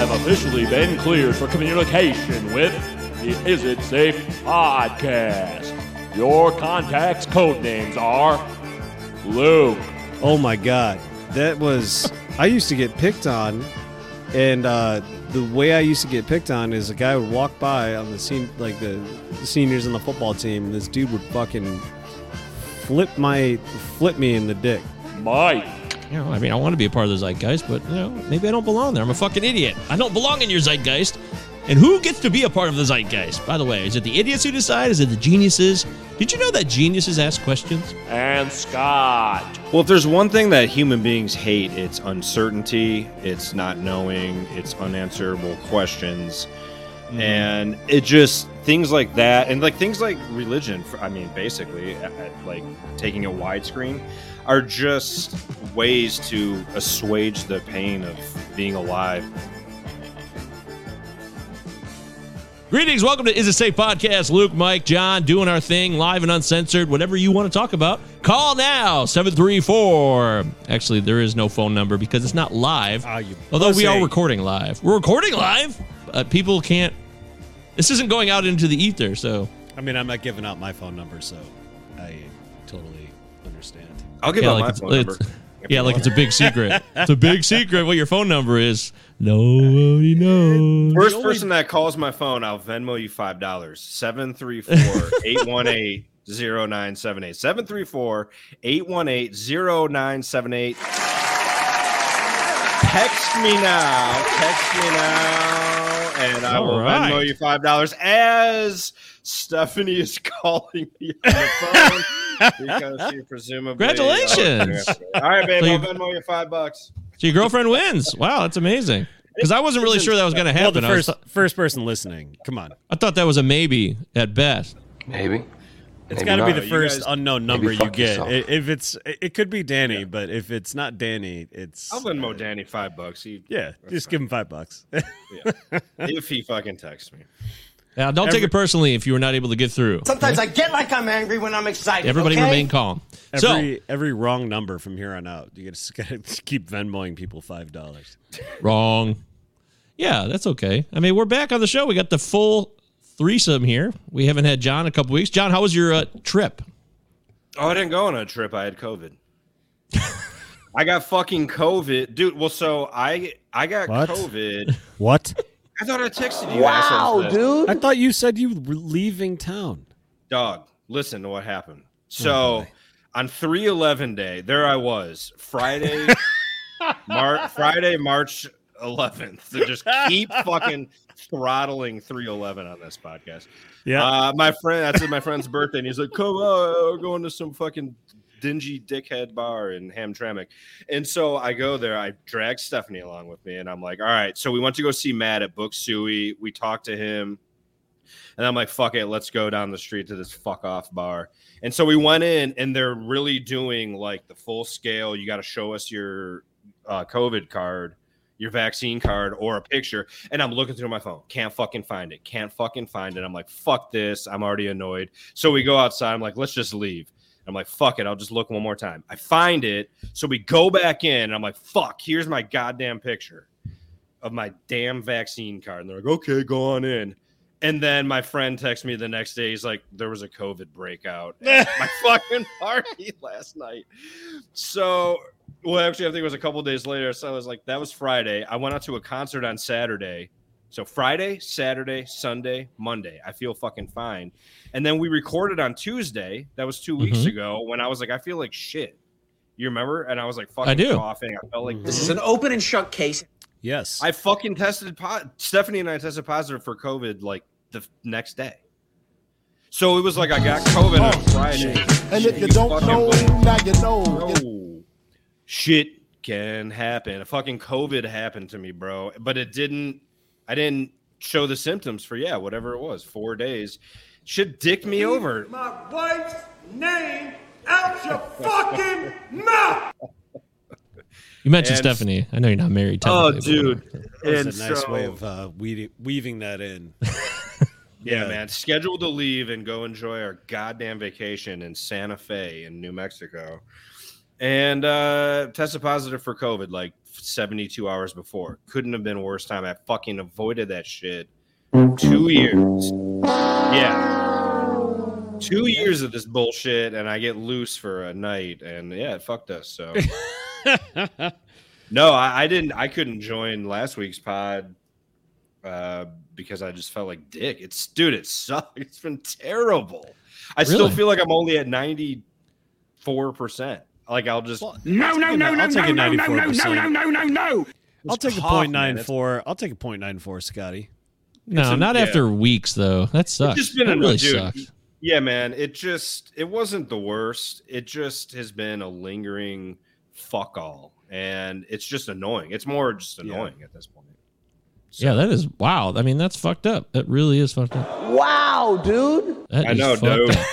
Have officially been cleared for communication with the Is It Safe podcast. Your contacts code names are Luke. Oh my god, that was. I used to get picked on, and uh, the way I used to get picked on is a guy would walk by on the scene, like the, the seniors on the football team, and this dude would fucking flip my flip me in the dick. Mike. You know, I mean, I want to be a part of the zeitgeist, but you know, maybe I don't belong there. I'm a fucking idiot. I don't belong in your zeitgeist. And who gets to be a part of the zeitgeist? By the way, is it the idiots who decide? Is it the geniuses? Did you know that geniuses ask questions? And Scott. Well, if there's one thing that human beings hate, it's uncertainty, it's not knowing, it's unanswerable questions. And it just things like that, and like things like religion, I mean, basically, uh, uh, like taking a widescreen, are just ways to assuage the pain of being alive. Greetings, welcome to Is It Safe Podcast. Luke, Mike, John, doing our thing, live and uncensored, whatever you want to talk about. Call now, 734. Actually, there is no phone number because it's not live. You Although we are recording live. We're recording live. Uh, people can't. This isn't going out into the ether, so. I mean, I'm not giving out my phone number, so I totally understand. I'll give Yeah, out like my it's- phone number. Yeah, you like it's a big secret. it's a big secret what your phone number is. Nobody knows. First person that calls my phone, I'll Venmo you five dollars. 734-818-0978. 734-818-0978. Text me now. Text me now. And I All will right. Venmo you five dollars as Stephanie is calling me on the phone because she presumably uh, Congratulations. All right, babe, So I'll you- Venmo you five bucks. So your girlfriend wins. Wow, that's amazing. Because I wasn't really sure that was going to Well, the happen. I, was- first first person listening, come on. I thought that was a maybe at best. Maybe. It's got to be the first guys- unknown number you get. yourself. If it's, it could be Danny, but if it's not Danny, it's I'll Venmo Danny five bucks. He, yeah. Just give him five bucks. if he fucking texts me. Now, don't take it personally if you were not able to get through. Sometimes I get like I'm angry when I'm excited. Everybody okay? remain calm. so, every every wrong number from here on out, you just gotta keep Venmoing people five dollars. wrong. Yeah, that's okay. I mean, we're back on the show. We got the full threesome here. We haven't had John in a couple weeks. John, how was your uh, trip? Oh, I didn't go on a trip. I had COVID. I got fucking COVID, dude. Well, so I I got What? COVID. What? I thought I texted you. Wow, dude. I thought you said you were leaving town. Dog, listen to what happened. So on 311 day, there I was. Friday, Mar- Friday, March 11th. So just keep fucking throttling 311 on this podcast. Yeah. Uh, my friend, that's my friend's birthday, and he's like, "Come on, we're going to some fucking dingy dickhead bar in Hamtramck." And so I go there. I drag Stephanie along with me, and I'm like, "All right." So we went to go see Matt at Book Suey. We talked to him, and I'm like, "Fuck it, let's go down the street to this fuck off bar." And so we went in, and they're really doing like the full scale. You got to show us your uh, COVID card. Your vaccine card or a picture, and I'm looking through my phone. Can't fucking find it. Can't fucking find it. I'm like, fuck this. I'm already annoyed. So we go outside. I'm like, let's just leave. I'm like, fuck it. I'll just look one more time. I find it. So we go back in. And I'm like, fuck, here's my goddamn picture of my damn vaccine card. And they're like, okay, go on in. And then my friend texts me the next day. He's like, there was a COVID breakout at my fucking party last night. So, well, actually, I think it was a couple days later. So I was like, that was Friday. I went out to a concert on Saturday. So Friday, Saturday, Sunday, Monday, I feel fucking fine. And then we recorded on Tuesday. That was 2 weeks Mhm. ago when I was like, I feel like shit. You remember? And I was like fucking I do. coughing. I felt like This is an open and shut case. Yes. I fucking tested po- Stephanie and I tested positive for COVID like the f- next day. So it was like I got COVID on Friday. And if you Shit don't know, went- now you know. No. Shit can happen. A Fucking COVID happened to me, bro. But it didn't. I didn't show the symptoms for yeah, whatever it was, four days. Should dick me over. my wife's name out your fucking mouth. You mentioned And- Stephanie. I know you're not married. Oh, dude. it's a nice so- way of uh, weeding, weaving that in. Yeah, man. Scheduled to leave and go enjoy our goddamn vacation in Santa Fe in New Mexico. And uh tested positive for COVID like 72 hours before. Couldn't have been worse time. I fucking avoided that shit. Two years. Yeah. Two years of this bullshit, and I get loose for a night, and yeah, it fucked us. So no, I, I didn't. I couldn't join last week's pod uh, because I just felt like dick. It's dude, it sucked. It's been terrible. I still feel like I'm only at 94 percent. Like I'll just No, no, no, no, I'll no, no, no, no, no, no, no, no. I'll take a tough, point man. nine It's- four. I'll take a point nine four, Scotty. No, a- not yeah. after weeks though. That sucks. just been that a- really dude, sucks. Yeah, man. It just it wasn't the worst. It just has been a lingering fuck all. And it's just annoying. It's more just Yeah. annoying at this point. Yeah, that is wow. I mean, that's fucked up. That really is fucked up. Wow, dude. That I know, dude.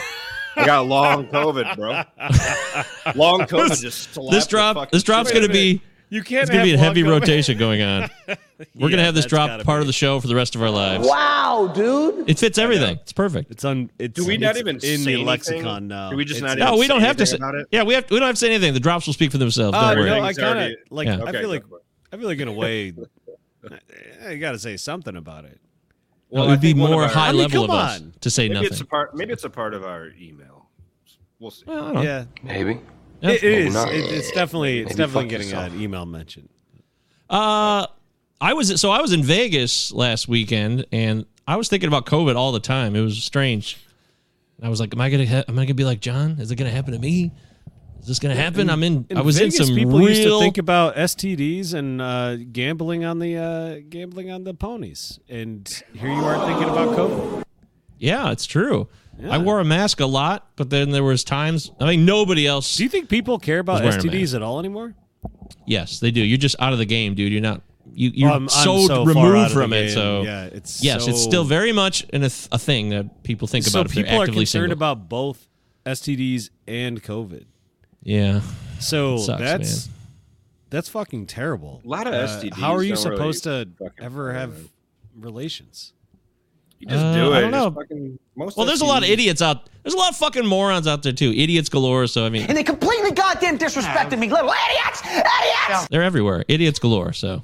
up. I got long COVID, bro. long COVID just slapped This drop, this drop's gonna out of me. be. You can't. It's gonna be a heavy COVID. rotation going on. We're Yeah, gonna have this drop part be. of the show for the rest of our lives. Wow, dude. It fits everything. It's perfect. It's on. It's, Do we not it's even in the lexicon now? Do we just It's- not No, we don't have to say. anything about it? Yeah, we have. We don't have to say anything. The drops will speak for themselves. Oh, Don't uh, worry. no, I Everything's kind of like. Yeah. I feel like. go for it. I feel like in a way, I got to say something about it. No, Well, it would be think one of more our- high I mean, level of us on. to say Maybe nothing. it's a part. Maybe it's a part of our email. We'll see. Well, I don't know. Yeah, Maybe. Yeah. it, it is. not. It, it's definitely. It's Maybe definitely getting yourself. an email mention. Uh, I was so I was in Vegas last weekend, and I was thinking about COVID all the time. It was strange. I was like, "Am I gonna? Ha- am I gonna be like John? Is it gonna happen to me? Is this gonna happen?" I'm in. I was Vegas, in some people real. used to think about STDs and uh, gambling on the uh, gambling on the ponies, and here you are thinking about COVID. yeah, it's true. Yeah. I wore a mask a lot, but then there was times. I mean, nobody else. Do you think people care about Was wearing a STDs at all anymore? yes, they do. You're just out of the game, dude. You're not. You you're Well, so, so removed from it. game. So yeah, it's yes, it's still very much an, a, th- a thing that people think so about if they're people are concerned single. about both STDs and COVID. Yeah. So Sucks, that's man. that's fucking terrible. A lot of Uh, STDs how are you don't really supposed to ever have it. relations? You just Uh, do it. I don't Just know. fucking- most Well, there's a lot of idiots out. There's a lot of fucking morons out there too. Idiots galore. So I mean, And they completely goddamn disrespected me. Little idiots! Idiots! they're everywhere. Idiots galore. So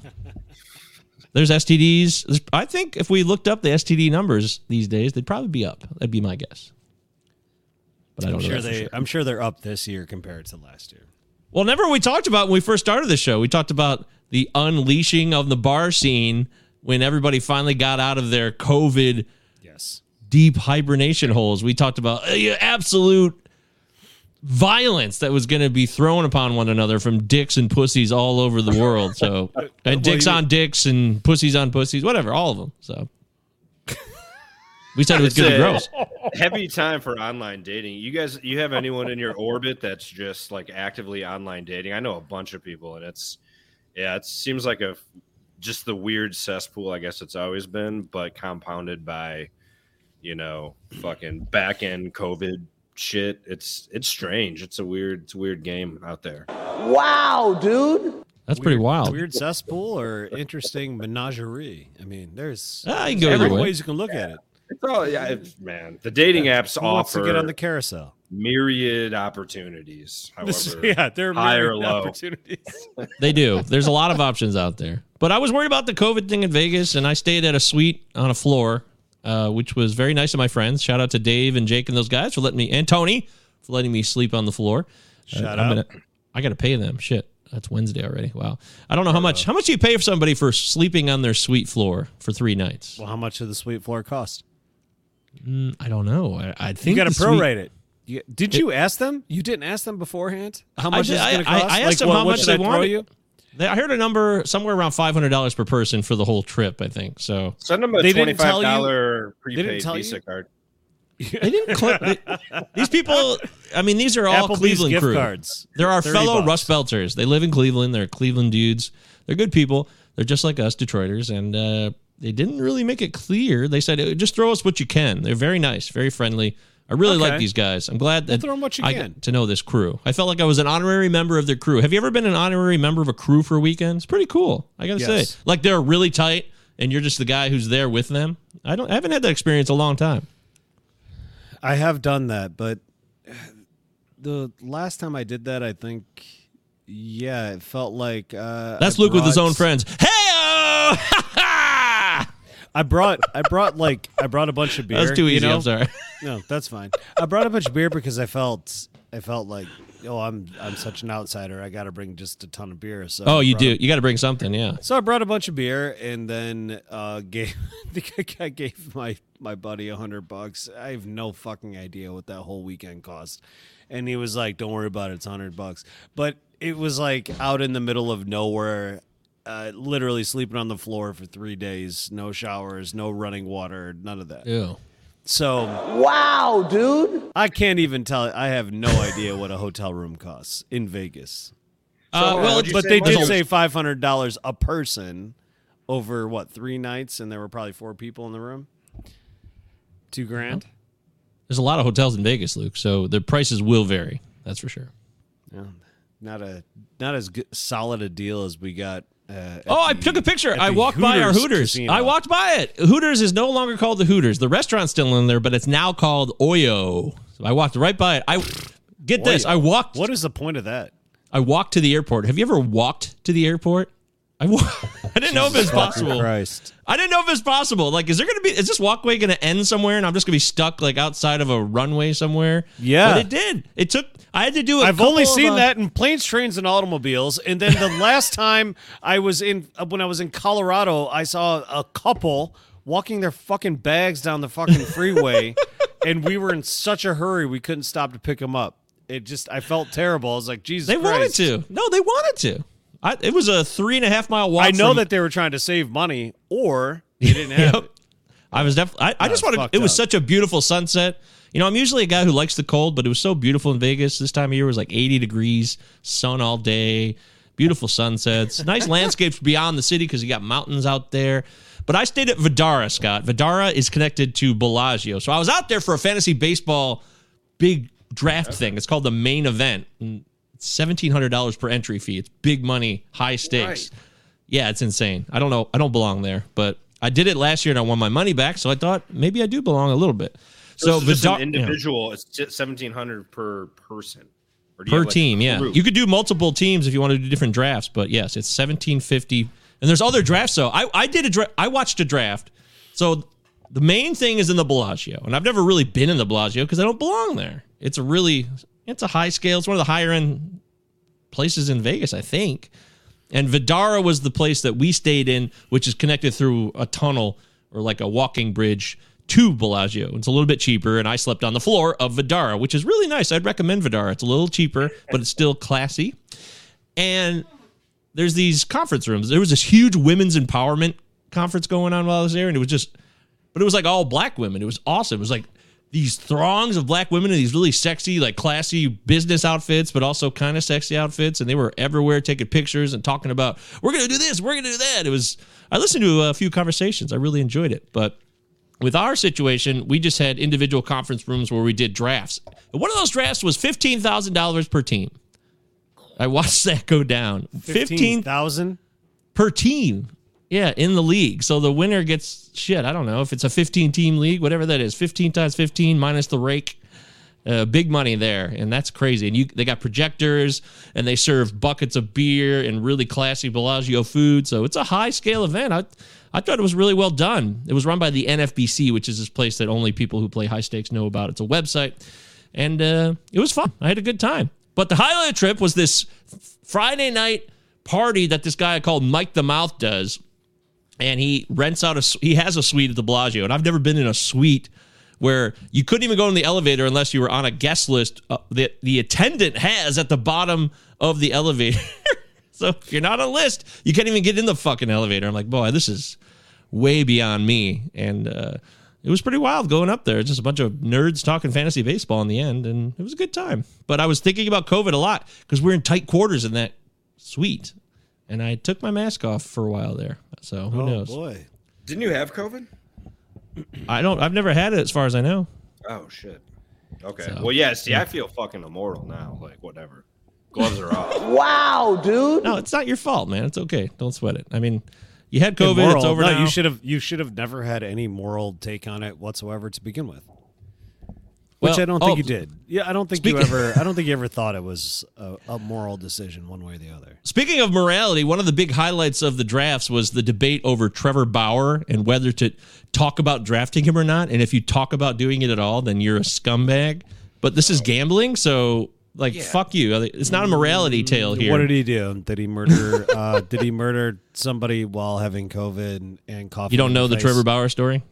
there's STDs. There's, I think if we looked up the STD numbers these days, they'd probably be up. That'd be my guess. But I don't I'm sure they. sure. I'm sure they're up this year compared to last year. Well, never we talked about when we first started the show. We talked about the unleashing of the bar scene when everybody finally got out of their COVID Yes. deep hibernation holes. We talked about uh, absolute violence that was going to be thrown upon one another from dicks and pussies all over the world. So, and dicks on dicks and pussies on pussies, whatever, all of them. So, we said it was It's going to gross. Heavy time for online dating. You guys, you have anyone in your orbit that's just like actively online dating? I know a bunch of people, and it's yeah, it seems like a just the weird cesspool. I guess it's always been, but compounded by you know fucking back end COVID shit. It's it's strange. It's a weird, it's a weird game out there. Wow, dude. That's pretty wild. Weird cesspool or interesting menagerie. I mean, there's Ah, you can go every way. ways you can look at it. It's all yeah, it's, man. The dating apps Who wants offer to get on the carousel? myriad opportunities. However, yeah, there are high or myriad low. opportunities. They do. There's a lot of options out there. But I was worried about the COVID thing in Vegas, and I stayed at a suite on a floor, uh, which was very nice of my friends. Shout out to Dave and Jake and those guys for letting me, and Tony for letting me sleep on the floor. Uh, Shout I'm out. Gonna, I got to pay them. Shit, that's Wednesday already. Wow. I don't know how much. How much do you pay for somebody for sleeping on their suite floor for three nights? well, how much did the suite floor cost? I don't know. I, I You got to the suite- prorate it. You, did you ask them? You didn't ask them beforehand. How much did- is it going to I- I- cost? I asked like, them what, how what much they I throw wanted. you? They- I heard a number somewhere around five hundred dollars per person for the whole trip. I think so. send them a They twenty didn't tell five didn't prepaid tell Visa you? card. They didn't. Cl- they- these people. I mean, these are all Applebee's Cleveland gift crew. cards. They're our fellow bucks. Rust Belters. They live in Cleveland. They're Cleveland dudes. They're good people. They're just like us, Detroiters, and uh, they didn't really make it clear. They said, "Uh, "Just throw us what you can." They're very nice, very friendly. I really like these guys. I'm glad that throw 'em what you I can. got to know this crew. I felt like I was an honorary member of their crew. Have you ever been an honorary member of a crew for a weekend? It's pretty cool. I gotta Yes. say, like they're really tight, and you're just the guy who's there with them. I don't. I haven't had that experience in a long time. I have done that, but the last time I did that, I think Yeah, it felt like uh, That's I Luke with his own friends. Hey, I brought I brought like I brought a bunch of beer. That's too you easy. know? I'm sorry. No, that's fine. I brought a bunch of beer because I felt I felt like oh I'm I'm such an outsider. I got to bring just a ton of beer. So Oh, I you do. a- You got to bring something. Yeah. so I brought a bunch of beer and then uh, gave I I gave my my buddy a hundred bucks. I have no fucking idea what that whole weekend cost, and he was like, "Don't worry about it. It's a hundred bucks." But it was like out in the middle of nowhere. Uh, literally sleeping on the floor for three days, no showers, no running water, none of that. Ew. So Wow, dude. I can't even tell. I have no idea what a hotel room costs in Vegas. Uh, well, But say, they did say five hundred dollars a person over what three nights, and there were probably four people in the room. Two grand. there's a lot of hotels in Vegas, Luke, so the prices will vary. That's for sure. Yeah, not a not as good, solid a deal as we got. Uh, Oh, I the- took a picture. I walked by our Hooters Hooters. casino. I walked by it. Hooters is no longer called the Hooters. The restaurant's still in there, but it's now called Oyo. So I walked right by it. I get this. I walked. What is the point of that? I walked to the airport. Have you ever walked to the airport? I, I didn't know if it's possible. Christ. I didn't know if it's possible. Like, is there going to be, is this walkway going to end somewhere and I'm just going to be stuck like outside of a runway somewhere? Yeah. But it did. It took, I had to do it. I've only seen uh, that in planes, trains, and automobiles. And then the last time I was in, uh, when I was in Colorado, I saw a couple walking their fucking bags down the fucking freeway, and we were in such a hurry we couldn't stop to pick them up. It just, I felt terrible. I was like, Jesus They wanted to. No, they wanted to. I, it was a three and a half mile walk. I know from- that they were trying to save money, or they didn't have Yep. it. I was definitely. I, I just wanted. It was up. such a beautiful sunset. You know, I'm usually a guy who likes the cold, but it was so beautiful in Vegas. This time of year It was like 80 degrees, sun all day, beautiful sunsets, nice landscapes beyond the city because you got mountains out there. But I stayed at Vdara, Scott. Vdara is connected to Bellagio, so I was out there for a fantasy baseball big draft thing. It's called the main event. And seventeen hundred dollars per entry fee. It's big money, high stakes. Yeah, it's insane. I don't know. I don't belong there, but I did it last year and I won my money back. So I thought maybe I do belong a little bit. So So it's just Vidar- an yeah. individual. It's seventeen hundred per person per like, team. Yeah, group? you could do multiple teams if you want to do different drafts. But yes, it's seventeen fifty. And there's other drafts. So I I did a dra- I watched a draft. So the main thing is in the Bellagio, and I've never really been in the Bellagio because I don't belong there. It's a really it's a high scale. It's one of the higher end places in Vegas, I think. And Vdara was the place that we stayed in, which is connected through a tunnel or like a walking bridge to Bellagio. It's a little bit cheaper, and I slept on the floor of Vdara, which is really nice. I'd recommend Vdara. It's a little cheaper, but it's still classy. And there's these conference rooms. There was this huge women's empowerment conference going on while I was there, and it was just, but it was like all black women. It was awesome. It was like these throngs of black women in these really sexy, like classy business outfits, but also kind of sexy outfits, and they were everywhere taking pictures and talking about we're gonna do this, we're gonna do that. It was. I listened to a few conversations. I really enjoyed it, but. With our situation, we just had individual conference rooms where we did drafts. And one of those drafts was fifteen thousand dollars per team. I watched that go down. Fifteen thousand. per team. Yeah, in the league. So the winner gets shit. I don't know if it's a 15 team league, whatever that is. 15 times 15 minus the rake. Uh, big money there, and that's crazy. And you, they got projectors, and they serve buckets of beer and really classy Bellagio food. So it's a high scale event. I, I thought it was really well done. It was run by the NFBC, which is this place that only people who play high stakes know about. It's a website, and uh, it was fun. I had a good time. But the highlight of the trip was this Friday night party that this guy called Mike the Mouth does and he rents out a he has a suite at the Bellagio, and I've never been in a suite where you couldn't even go in the elevator unless you were on a guest list uh, that the attendant has at the bottom of the elevator. so if you're not on a list, you can't even get in the fucking elevator. I'm like, boy, this is way beyond me, and uh, it was pretty wild going up there. Just a bunch of nerds talking fantasy baseball in the end, and it was a good time. But I was thinking about COVID a lot because we're in tight quarters in that suite, and I took my mask off for a while there. So who Oh knows? boy. Didn't you have COVID? I don't. I've never had it, as far as I know. Oh shit. Okay. So- well, yeah. See, I feel fucking immortal now. Like whatever. Gloves are off. Wow, dude. No, it's not your fault, man. It's okay. Don't sweat it. I mean, you had COVID. Immoral. It's over no, now. you should have. You should have never had any moral take on it whatsoever to begin with. Which Well, I don't think oh, you did. Yeah, I don't think you ever. I don't think you ever thought it was a, a moral decision one way or the other. Speaking of morality, one of the big highlights of the drafts was the debate over Trevor Bauer and whether to talk about drafting him or not. And if you talk about doing it at all, then you're a scumbag. But this is gambling, so like fuck you. It's not a morality tale here. What did he do? Did he murder? uh, did he murder somebody while having COVID and, and coughing? you don't know the face? Trevor Bauer story?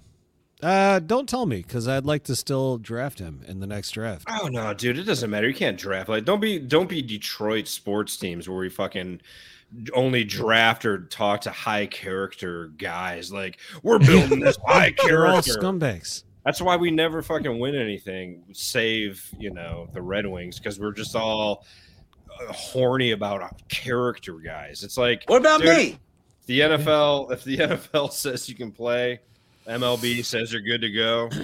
Uh, don't tell me because I'd like to still draft him in the next draft. Oh no, dude, it doesn't matter. You can't draft like don't be don't be Detroit sports teams where we fucking only draft or talk to high character guys. Like we're building this high They're all scumbags. That's why we never fucking win anything, save you know the Red Wings because we're just all uh, horny about character guys. It's like What about dude, me? The NFL, if the NFL says you can play, MLB says you're good to go.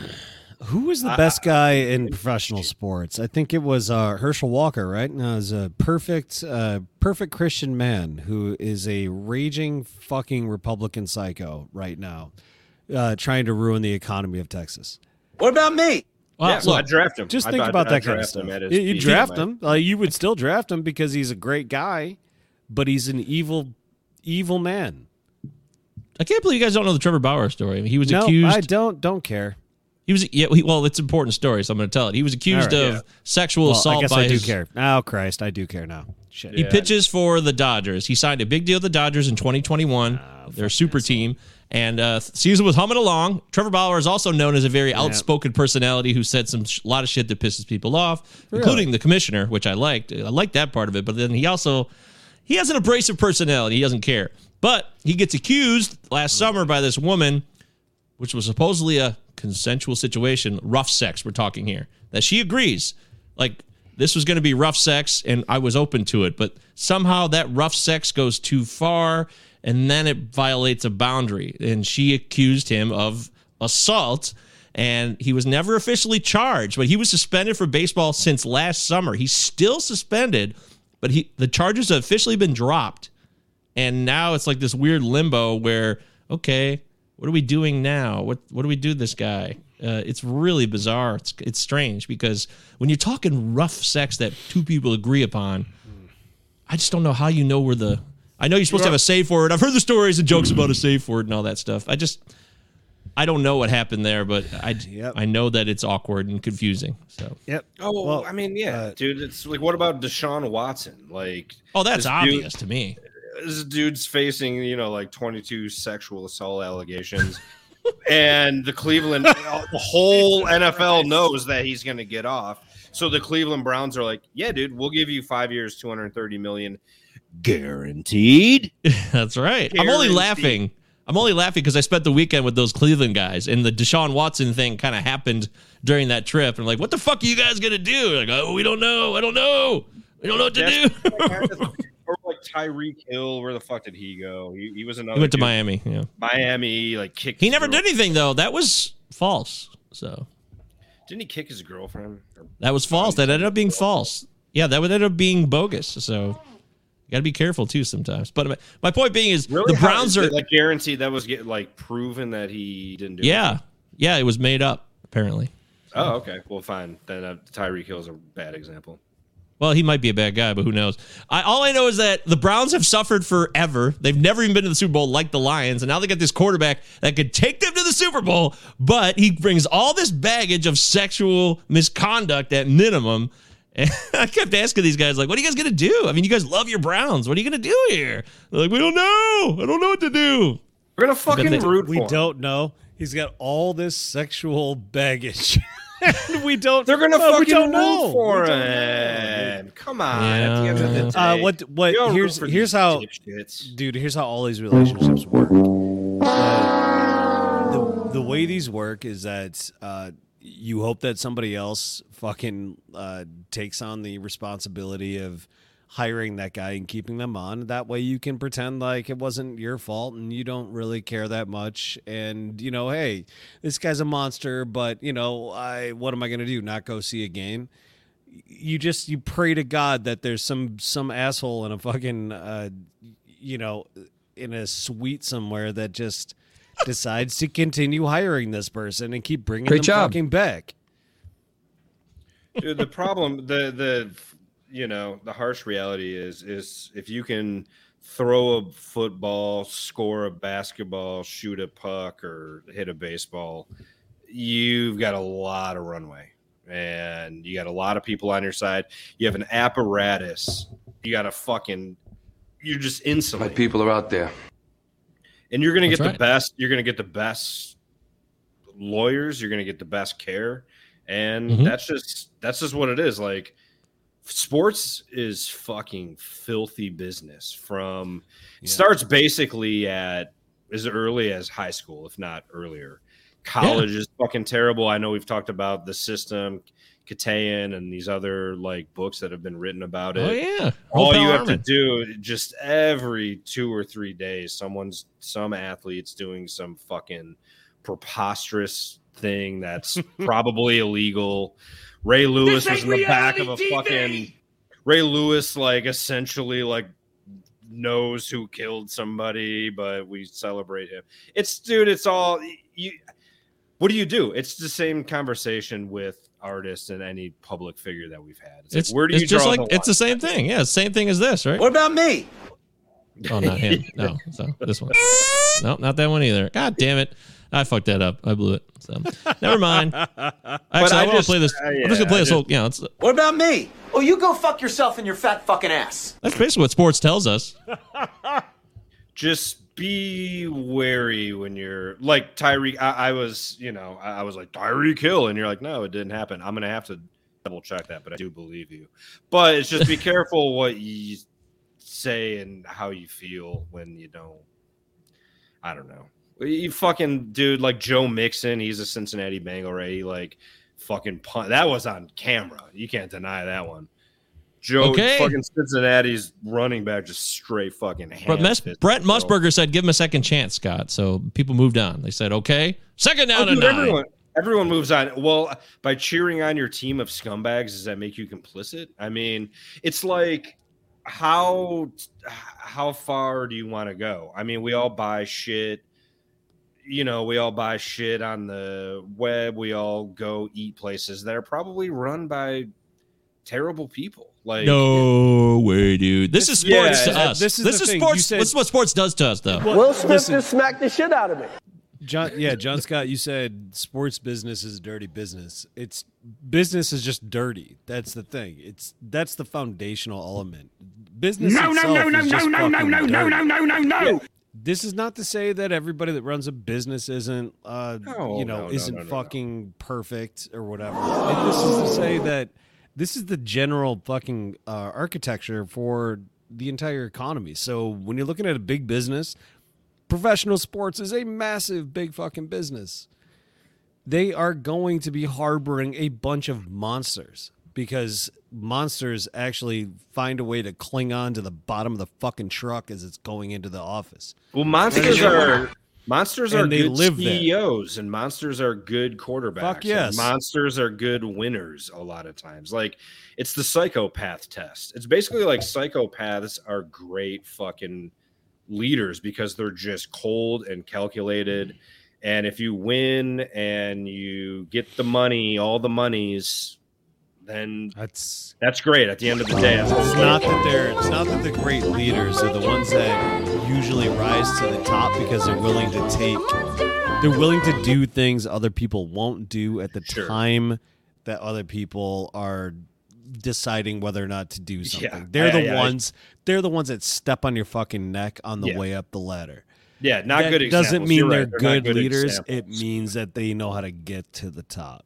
Who was the best guy in professional sports? I think it was uh, Herschel Walker, right? No, is a perfect, uh, perfect Christian man who is a raging fucking Republican psycho right now, uh, trying to ruin the economy of Texas. What about me? Well, yeah, so I look, draft him. Just I think thought about I'd that kind of draft stuff. him You, you draft him, uh, you would still draft him because he's a great guy, but he's an evil, evil man. I can't believe you guys don't know the Trevor Bauer story. I mean, he was no, accused. I don't don't care. He was yeah. He, well, it's an important story, so I'm going to tell it. He was accused All right, of yeah. sexual Well, assault I guess by I do his. care. Oh Christ, I do care now. Shit. He Yeah. pitches for the Dodgers. He signed a big deal with the Dodgers in 2021. Ah, They're a super team. And uh, season was humming along. Trevor Bauer is also known as a very outspoken personality who said some sh- lot of shit that pisses people off, including the commissioner, which I liked. I liked that part of it. But then he also he has an abrasive personality. He doesn't care. But he gets accused last summer by this woman, which was supposedly a consensual situation, rough sex. We're talking here that she agrees, like this was going to be rough sex, and I was open to it. But somehow that rough sex goes too far, and then it violates a boundary. And she accused him of assault. And he was never officially charged, but he was suspended for baseball since last summer. He's still suspended, but he the charges have officially been dropped and now it's like this weird limbo where okay what are we doing now what what do we do to this guy uh, it's really bizarre it's, it's strange because when you're talking rough sex that two people agree upon i just don't know how you know where the i know you're supposed to have a safe word i've heard the stories and jokes about a safe word and all that stuff i just i don't know what happened there but i Yep. i know that it's awkward and confusing so Yep. Oh, well, Well, I mean, yeah, uh, dude. It's like, what about Deshaun Watson? Like, oh that's this dude- obvious to me this dude's facing, you know, like 22 sexual assault allegations. and the Cleveland, the whole NFL knows that he's going to get off. So the Cleveland Browns are like, yeah, dude, we'll give you five years, 230 million guaranteed. That's right. I'm only laughing. I'm only laughing because I spent the weekend with those Cleveland guys, and the Deshaun Watson thing kind of happened during that trip. And I'm like, what the fuck are you guys gonna do? Like, oh, we don't know. I don't know. We don't know what to do. or like Tyreek Hill, where the fuck did he go? He, he was another. he went to. Miami. Yeah. Miami, like kicked. He his never girl- did anything though. That was false. So Didn't he kick his girlfriend? That was false. That ended up being false. Yeah, that would end up being bogus. So you got to be careful too sometimes. But my- my point being is Really? the Browns is are like guaranteed. That was get like proven that he didn't do. it? yeah, yeah. It was made up apparently. Oh, okay. Well, fine. Then uh, Tyreek is a bad example. Well, he might be a bad guy, but who knows? I, all I know is that the Browns have suffered forever. They've never even been to the Super Bowl like the Lions, and now they got this quarterback that could take them to the Super Bowl, but he brings all this baggage of sexual misconduct at minimum. And I kept asking these guys, like, what are you guys gonna do? I mean, you guys love your Browns. What are you gonna do here? They're like, we don't know. I don't know what to do. We're gonna fucking they- root We don't know. He's got all this sexual baggage. and we don't. They're gonna no, fucking don't root know. for him. Come on. At the end of the day, Uh, what? What? You don't root Here's here's how, dude. Here's how all these relationships work. Uh, the the way these work is that uh, you hope that somebody else fucking uh, takes on the responsibility of hiring that guy and keeping them on. That way you can pretend like it wasn't your fault and you don't really care that much. And you know, hey, this guy's a monster, but you know, I what am I gonna do? Not go see a game? You just you pray to God that there's some some asshole in a fucking uh, you know in a suite somewhere that just decides to continue hiring this person and keep bringing Great them job. fucking back. Dude, the problem, the the you know, the harsh reality is is if you can throw a football, score a basketball, shoot a puck, or hit a baseball, you've got a lot of runway, and you got a lot of people on your side. You have an apparatus. You got a fucking. You're just My insulated, people are out there. and you're gonna That's get right. the best. You're gonna get the best lawyers. You're gonna get the best care, and Mhm. that's just that's just what it is. Like sports is fucking filthy business. From it starts basically at as early as high school, if not earlier. College is fucking terrible. I know we've talked about the system, Keteyian, and these other like books that have been written about oh, it Oh yeah. all Hope you have Alderman. to do just every two or three days someone's some athletes doing some fucking preposterous thing that's probably illegal ray lewis was in the back of a TV. fucking ray lewis like essentially like knows who killed somebody but we celebrate him it's dude it's all you what do you do it's the same conversation with artists and any public figure that we've had it's, like, where do it's you just draw like the it's the same thing. Yeah, same thing as this, right? What about me? Oh, not him. No, so this one. No, not that one either. God damn it! I fucked that up. I blew it. So never mind. Actually, I I, want to just- play this. uh, I'm just gonna play I this just- whole. Yeah, it's, What about me? Oh, you go fuck yourself and your fat fucking ass. that's basically what sports tells us. just be wary when you're like Tyreek. I, I was, you know, I, I was like Tyreek Hill, and you're like, no, it didn't happen. I'm gonna have to double check that, but I do believe you. But it's just be careful what you say and how you feel when you don't. I don't know. You fucking dude like Joe Mixon. He's a Cincinnati Bengal, right? He like fucking punt. That was on camera. You can't deny that one. Joe Okay. fucking Cincinnati's running back just straight fucking. But Mes- Brent. Musburger said, "Give him a second chance, Scott." So people moved on. They said, "Okay, second down Oh, and dude, nine. everyone, everyone moves on. Well, by cheering on your team of scumbags, does that make you complicit? I mean, it's like how how far do you want to go? I mean, we all buy shit. You know, we all buy shit on the web. We all go eat places that are probably run by terrible people. Like, No way, dude. This is Yeah, sports to uh, us. this is this is sports. Said- this is what sports does to us, though. Will Smith just smacked the shit out of me. John, yeah, John Scott, you said sports business is dirty business. It's business is just dirty. That's the thing. It's that's the foundational element. Business No, no, itself no, no, no, no, no, no, no, no, no, no, no. This is not to say that everybody that runs a business isn't, uh, No, you know, no, isn't no, fucking perfect or whatever. This is to say that this is the general fucking uh, architecture for the entire economy. So when you're looking at a big business, professional sports is a massive, big fucking business. They are going to be harboring a bunch of monsters because monsters actually find a way to cling on to the bottom of the fucking truck as it's going into the office. Well, monsters are monsters are And they good live there. CEOs, and monsters are good quarterbacks. Fuck yes. monsters are good winners a lot of times. Like it's the psychopath test. It's basically like psychopaths are great fucking leaders because they're just cold and calculated. And if you win and you get the money, all the monies, then That's that's great. At the end of the day, that's it's not that they're it's not that the great leaders are the ones that usually rise to the top because they're willing to take they're willing to do things other people won't do at the Sure. time that other people are deciding whether or not to do something. Yeah. They're I- the I- I- ones they're the ones that step on your fucking neck on the Yeah. way up the ladder. yeah, not that good. doesn't mean You're they're right. not good, leaders. It means that they know how to get to the top.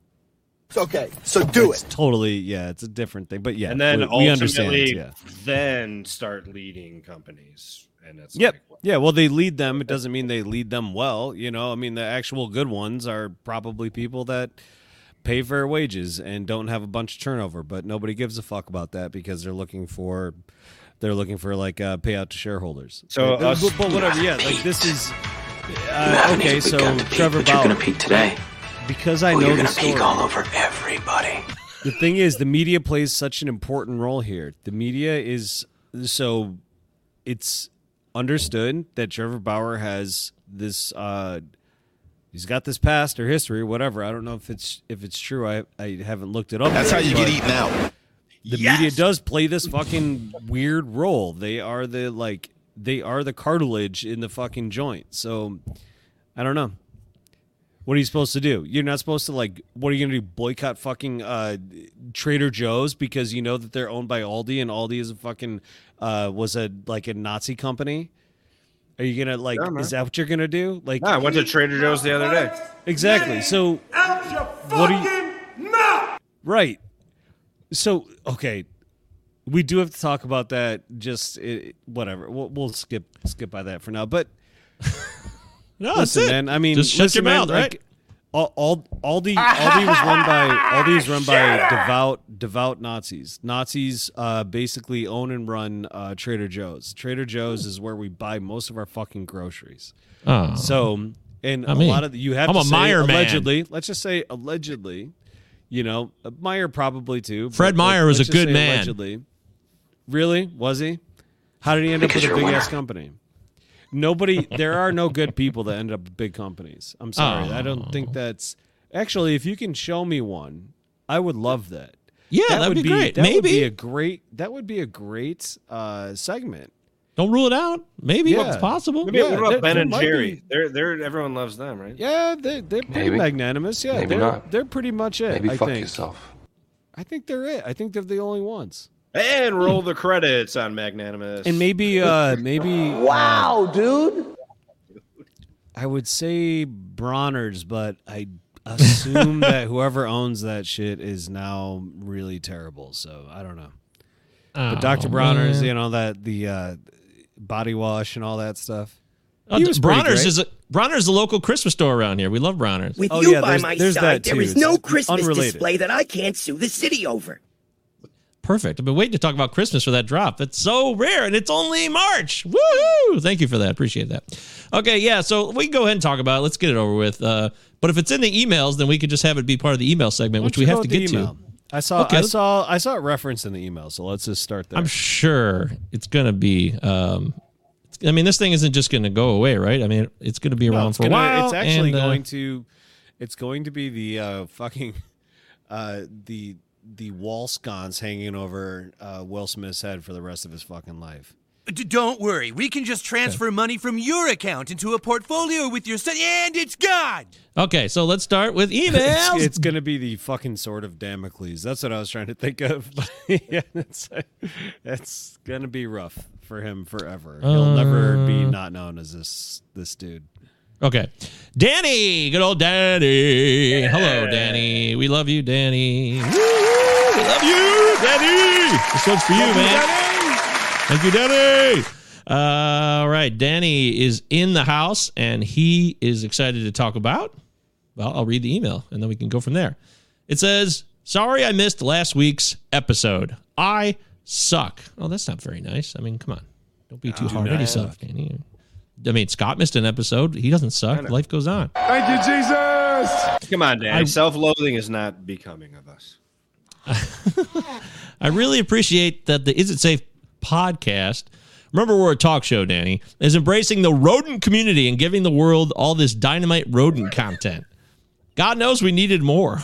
Okay, so do it's it. totally yeah, it's a different thing. But yeah, and then we, we understand. ultimately Yeah. then start leading companies and it's Yep. like, what- Yeah, well, they lead them. It doesn't mean they lead them well. You know, I mean, the actual good ones are probably people that pay fair wages and don't have a bunch of turnover, but nobody gives a fuck about that because they're looking for they're looking for like uh, payout to shareholders. So but, us- but, but whatever, yeah, like this is uh, okay. So Trevor Bauer, peak today. Because I know the story. over everybody. the thing is the media plays such an important role here the media is so it's understood that trevor bauer has this uh he's got this past or history or whatever. I don't know if it's if it's true. I I haven't looked it up. That's how you get eaten out. The media does play this fucking weird role. They are the like they are the cartilage in the fucking joint. So I don't know. What are you supposed to do? You're not supposed to like. What are you gonna do? Boycott fucking uh, Trader Joe's because you know that they're owned by Aldi and Aldi is a fucking uh, was a like a Nazi company. Are you gonna like? Yeah, is that what you're gonna do? Like Nah, I went to Trader Joe's the other day. exactly. So Out your What do you- mouth! Right. So okay, we do have to talk about that. Just it, whatever. We'll, we'll skip skip by that for now. But No, that's listen, it. man. I mean, just shut listen, your man, mouth, like, right? All, all Aldi Aldi was run by Aldi is run by devout devout Nazis. Nazis uh, basically own and run uh, Trader Joe's. Trader Joe's is where we buy most of our fucking groceries. Oh. So, and I a mean, lot of you have I'm to a say Meyer man. allegedly. Let's just say allegedly. You know, uh, Meyer probably too. Fred let- Meyer was a good man. Allegedly, really was he? How did he end up with a big ass company? Nobody. There are no good people that end up with big companies. I'm sorry. I don't think that's actually. If you can show me one, I would love that. Yeah, that that'd would be great. That would be Maybe. a great. That would be a great uh, segment. Don't rule it out. Maybe Yeah. it's possible. Maybe Yeah, what about there- Ben there and Jerry? be- They're they're everyone loves them, right? Yeah, they they're pretty Maybe. magnanimous. Yeah, Maybe they're not. they're pretty much it. Maybe I fuck think. yourself. I think they're it. I think they're the only ones. And roll the credits on Magnanimous. And maybe uh maybe Wow, dude. I would say Bronner's, but I assume that whoever owns that shit is now really terrible. So I don't know. But Dr. Bronner's, man. you know that the uh, body wash and all that stuff. Oh, He was Bronner's great. is a Bronner's the local Christmas store around here. We love Bronner's. With Oh, you yeah, by there's- my there's side, that there too. is no Christmas unrelated. display that I can't sue the city over. Perfect. I've been waiting to talk about Christmas for that drop. It's so rare, and it's only March. Woohoo! Thank you for that. Appreciate that. Okay, yeah. So we can go ahead and talk about it. Let's get it over with. Uh, but if it's in the emails, then we could just have it be part of the email segment, which we have to get email? to. I saw Okay, I saw I saw it referenced in the email, so let's just start there. I'm sure it's gonna be. Um, I mean, this thing isn't just gonna go away, right? I mean, it's gonna be around it's for gonna- a while. It's actually and, uh, going to it's going to be the uh, fucking uh, the the wall sconce hanging over uh, Will Smith's head for the rest of his fucking life. D- don't worry, we can just transfer money from your account into a portfolio with your son, and it's gone. Okay, so let's start with It's, emails. it's going to be the fucking sword of Damocles. That's what I was trying to think of. yeah, it's, it's going to be rough for him forever. He'll never be Uh. not known as this this dude. Okay. Danny, good old Danny. Hello, Danny. We love you, Danny. Woo! We love you, Danny. This one's for you, man. Thank you, Danny. Uh, all right. Danny is in the house and he is excited to talk about. Well, I'll read the email and then we can go from there. It says, Sorry I missed last week's episode. I suck. Oh, that's not very nice. I mean, come on. Don't be too hard on yourself, Danny. I mean, Scott missed an episode. He doesn't suck. Life goes on. Thank you, Jesus. Come on, Dan. Self-loathing is not becoming of us. I really appreciate that the Is It Safe podcast. Remember, we're a talk show, Danny, is embracing the rodent community and giving the world all this dynamite rodent content. God knows we needed more.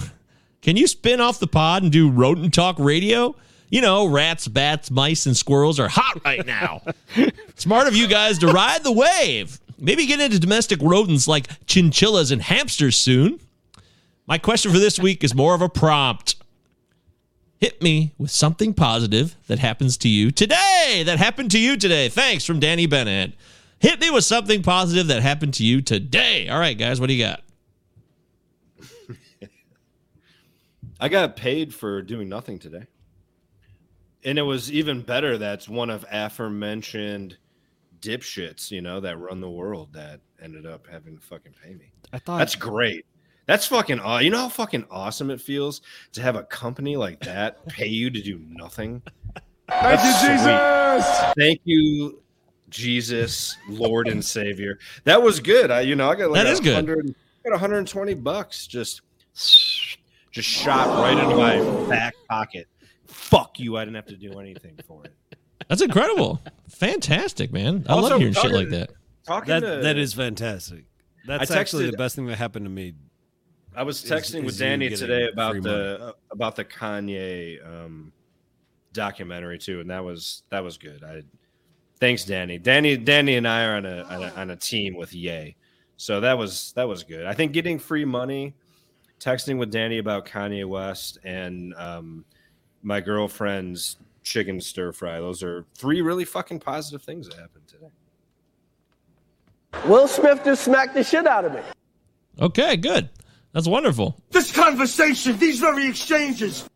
Can you spin off the pod and do rodent talk radio? You know, rats, bats, mice, and squirrels are hot right now. Smart of you guys to ride the wave. Maybe get into domestic rodents like chinchillas and hamsters soon. My question for this week is more of a prompt hit me with something positive that happens to you today. That happened to you today. Thanks from Danny Bennett. Hit me with something positive that happened to you today. All right, guys, what do you got? I got paid for doing nothing today. And it was even better that's one of aforementioned dipshits, you know, that run the world that ended up having to fucking pay me. I thought That's great. That's fucking aw- you know how fucking awesome it feels to have a company like that pay you to do nothing. Thank you, Jesus. Thank you, Jesus, Lord and Savior. That was good. I you know I got like That a is good. I got 120 bucks just just shot right into my back pocket. Fuck you! I didn't have to do anything for it. That's incredible. Fantastic, man. I Also, love hearing shit talking- like that. Talking that to that is fantastic. That's I actually texted- the best thing that happened to me. I was is- texting is with you Danny getting today free about the uh, about the Kanye um, documentary too, and that was that was good. I thanks Danny. Danny Danny and I are on a, on a on a team with Ye, so that was that was good. I think getting free money, texting with Danny about Kanye West, and um, my girlfriend's chicken stir fry. Those are three really fucking positive things that happened today. Will Smith just smacked the shit out of me. Okay, good. That's wonderful. This conversation, these very exchanges.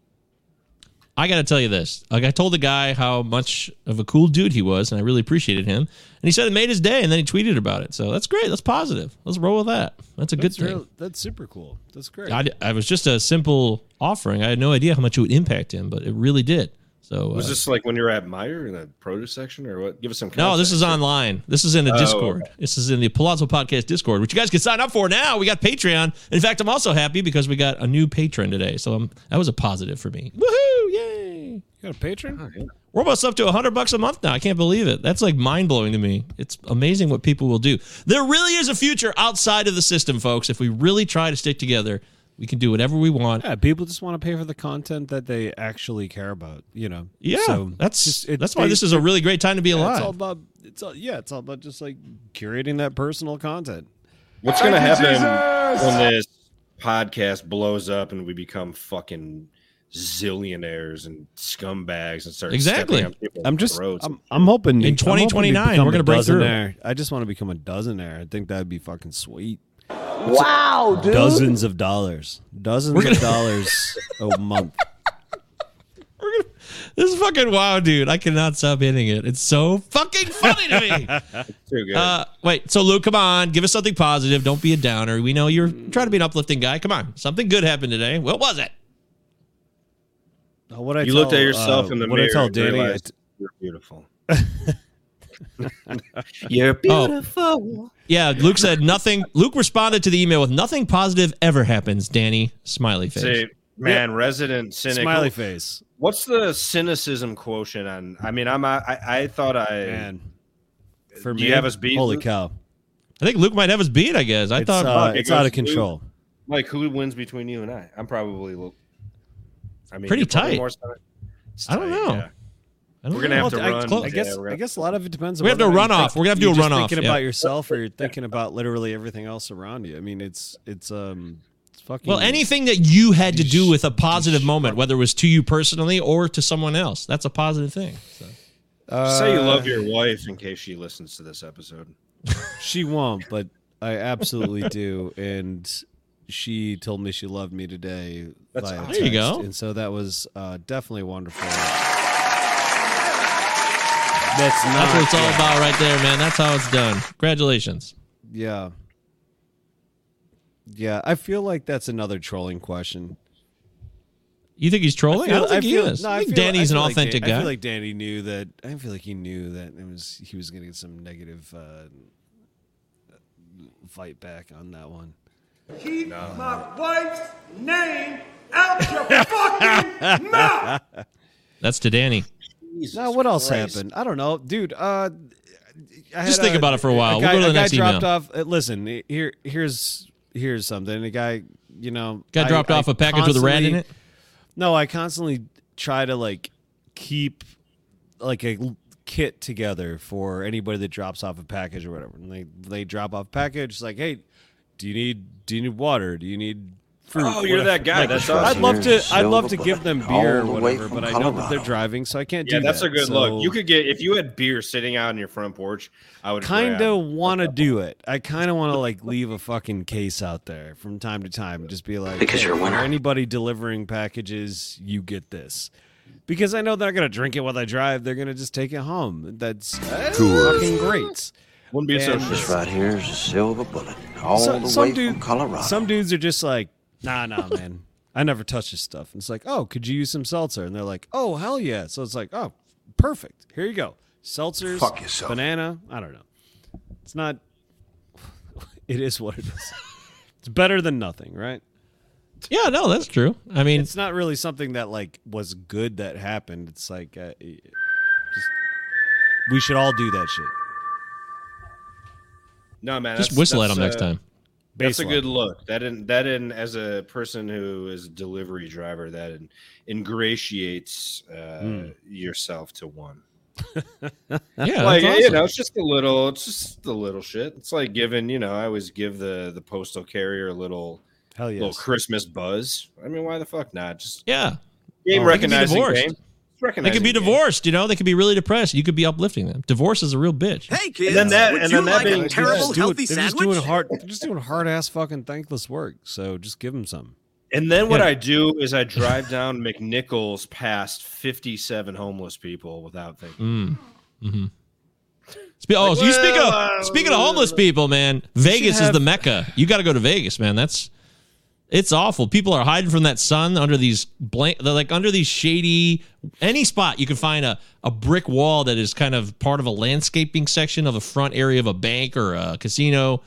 I got to tell you this. Like I told the guy how much of a cool dude he was, and I really appreciated him. And he said it made his day, and then he tweeted about it. So that's great. That's positive. Let's roll with that. That's a That's good thing. real- that's super cool. That's great. I, I was just a simple offering. I had no idea how much it would impact him, but it really did. So Was uh, this like when you're at Meijer in the produce section, or what? Give us some. Context. no, this is online. This is in the Oh, Discord. okay. This is in the Palazzo Podcast Discord, which you guys can sign up for now. We got Patreon. In fact, I'm also happy because we got a new patron today. So I'm, that was a positive for me. Woohoo! Yay! you got a patron? Oh, We're almost up to 100 bucks a month now. I can't believe it. That's like mind blowing to me. It's amazing what people will do. There really is a future outside of the system, folks. If we really try to stick together, we can do whatever we want. Yeah, people just want to pay for the content that they actually care about. You know. Yeah, So that's just- it- that's why they- this is a really great time to be yeah, alive. It's all about. It's all yeah. It's all about just like curating that personal content. What's going to happen Jesus! when this podcast blows up and we become fucking zillionaires and scumbags and start Exactly. stepping I'm just. I'm, I'm hoping In I'm 2029, we're gonna break through. dozenaire. I just want to become a dozenaire. I think that'd be fucking sweet. Wow, dude. Dozens of dollars. Dozens gonna- of dollars a month. This is fucking wow, dude. I cannot stop hitting it. It's so fucking funny to me. Too good. Uh, wait, so Luke, come on, give us something positive. Don't be a downer. We know you're trying to be an uplifting guy. Come on, something good happened today. What was it? Uh, What I you looked at yourself uh, in the mirror. what mirror. I tell Danny, realized t- you're beautiful. you're beautiful. Yeah, Luke said nothing. Luke responded to the email with nothing positive ever happens. Danny, smiley face. Say, man, resident cynic. smiley face. What's the cynicism quotient on? I mean, I'm. I, I thought I. Man, for me, you have us beat, Holy Luke? cow! I think Luke might have us beat. I guess I It's, thought. uh, it's out of control. Like, who wins between you and I? I'm probably. Luke. I mean, Pretty tight. more cynic- It's I don't know. yeah. I don't We're gonna know. have to I- run. close. I guess we're gonna- I guess a lot of it depends. We have to whether run off. We're gonna have to do a just run off, Thinking yeah. about yourself, or you're thinking about literally everything else around you. I mean, it's it's um it's fucking. Well, anything that you had to do with a positive moment, whether it was to you personally or to someone else, that's a positive thing. So. uh, Say you love your wife in case she listens to this episode. She won't, but I absolutely do, and she told me she loved me today. That's via awesome. There you go. And so that was uh, definitely wonderful. That's not. That's what it's all about right there, man. That's how it's done. Congratulations. Yeah. Yeah, I feel like that's another trolling question. You think he's trolling? I, feel- don't think feel- he is. no, I think feel- Danny's I an feel like authentic Dan- I feel like Danny knew that. I feel like he knew that it was he was going to get some negative uh, fight back on that one. Keep my wife's name out your fucking mouth. That's to Danny. Jesus Now, what else Christ. happened? I don't know, dude. Uh, I Just had think about it for a while. We'll go to the a guy next dropped email. off. uh, listen, here, here's here's something. A guy, you know, Got I- dropped I off a package with a rat in it. No, I constantly try to like keep like a kit together for anybody that drops off a package or whatever. And they they drop off a package, it's like, hey, do you need do you need water? Do you need fruit? Oh, you're that guy. Like, That's I'd love to. Here's a I'd love to give them beer or the way whatever, from but I know that they're driving, so I can't Yeah, do that's that. That's a good So look. You could get if you had beer sitting out on your front porch. I would kind of want to do it. I kind of want to like leave a fucking case out there from time to time. Just be like, Because hey, you're a for winner. Anybody delivering packages, you get this. Because I know they're not gonna drink it while they drive. They're gonna just take it home. That's cool. fucking great. Wouldn't be so And- sure. This right here is a silver bullet, all So- the some way dude- from Colorado. Some dudes are just like, nah, nah, man. I never touch this stuff. And it's like, oh, could you use some seltzer? And they're like, oh, hell yeah. So it's like, oh, perfect. Here you go. Seltzers, Fuck yourself. banana. I don't know. It's not. It is what it is. It's better than nothing, right? Yeah, no, that's true. I mean, It's not really something that like was good that happened. It's like, uh, just we should all do that shit. No man, just whistle at that's, him next uh, time. That's a good look. That in that in as a person who is a delivery driver, that in, ingratiates uh, Hmm. yourself to one. Yeah, like that's you know, it's just a little, it's just a little shit. It's like giving, you know, I always give the the postal carrier a little Hell little. Christmas buzz. I mean, why the fuck not? Just Yeah. game Oh, they could be recognizing game. They could be game. divorced, you know. They could be really depressed. You could be uplifting them. Divorce is a real bitch. Hey And kids, then that, would and you then that like being a terrible Just doing- healthy they're just doing hard. They're just doing hard ass fucking thankless work. So just give them some. And then what Yeah. I do is I drive down McNichols past 57 homeless people without thinking. Mm. hmm Spe- oh, so you speak of uh, speaking of homeless people, man. Vegas is the mecca. You got to go to Vegas, man. That's it's awful. People are hiding from that sun under these blank. They're like under these shady. Any spot you can find a a brick wall that is kind of part of a landscaping section of a front area of a bank or a casino.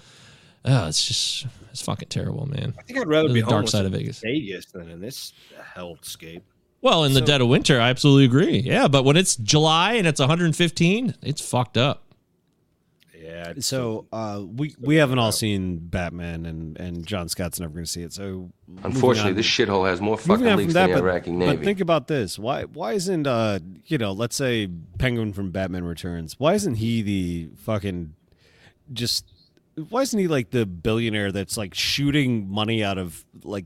Oh, it's just it's fucking terrible, man. I think I'd rather The be dark side of Vegas. Vegas than in this hellscape. Well, in the dead of winter, I absolutely agree. Yeah, but when it's July and it's 115, it's fucked up. Yeah. it's So uh, we we haven't all seen Batman, and and John Scott's never going to see it. So Unfortunately, on- this shithole has more fucking on from leaks that, than the but, Iraqi but Navy. think about this: why why isn't uh you know let's say Penguin from Batman Returns? Why isn't he the fucking just? Why isn't he like the billionaire that's like shooting money out of like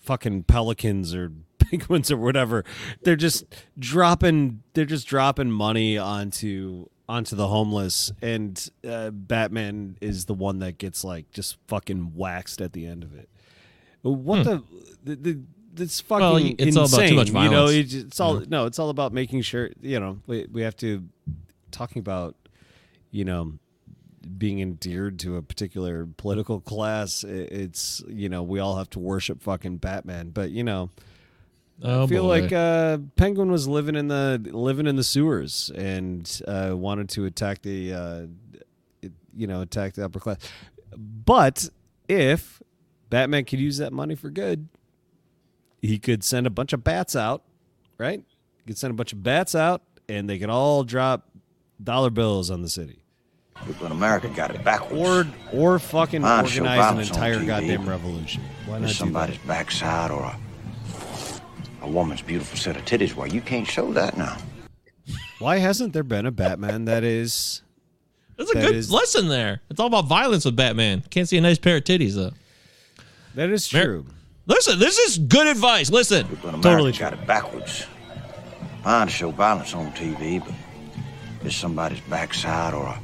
fucking pelicans or penguins or whatever? They're just dropping. They're just dropping money onto onto the homeless, and uh, Batman is the one that gets like just fucking waxed at the end of it. What the, the, the this fucking Hmm. Well, it's all about too insane, much You know, it's, it's all no, it's all about making sure you know we we have to talking about you know being endeared to a particular political class. It's you know we all have to worship fucking Batman, but you know. Oh, I feel boy. like uh, Penguin was living in the living in the sewers and uh, wanted to attack the uh, it- you know attack the upper class. But if Batman could use that money for good, he could send a bunch of bats out, right? He could send a bunch of bats out, and they could all drop dollar bills on the city, People in America got it backwards. or or fucking organize an entire goddamn revolution. Why not do somebody's backside or a, a woman's beautiful set of titties. Why, you can't show that now. Why hasn't there been a Batman that is? That's a that good is- lesson there. It's all about violence with Batman. Can't see a nice pair of titties though. That is Mer- true. Listen, this is good advice. Listen, People in America Totally got it backwards. Fine to show violence on TV, but it's somebody's backside or a,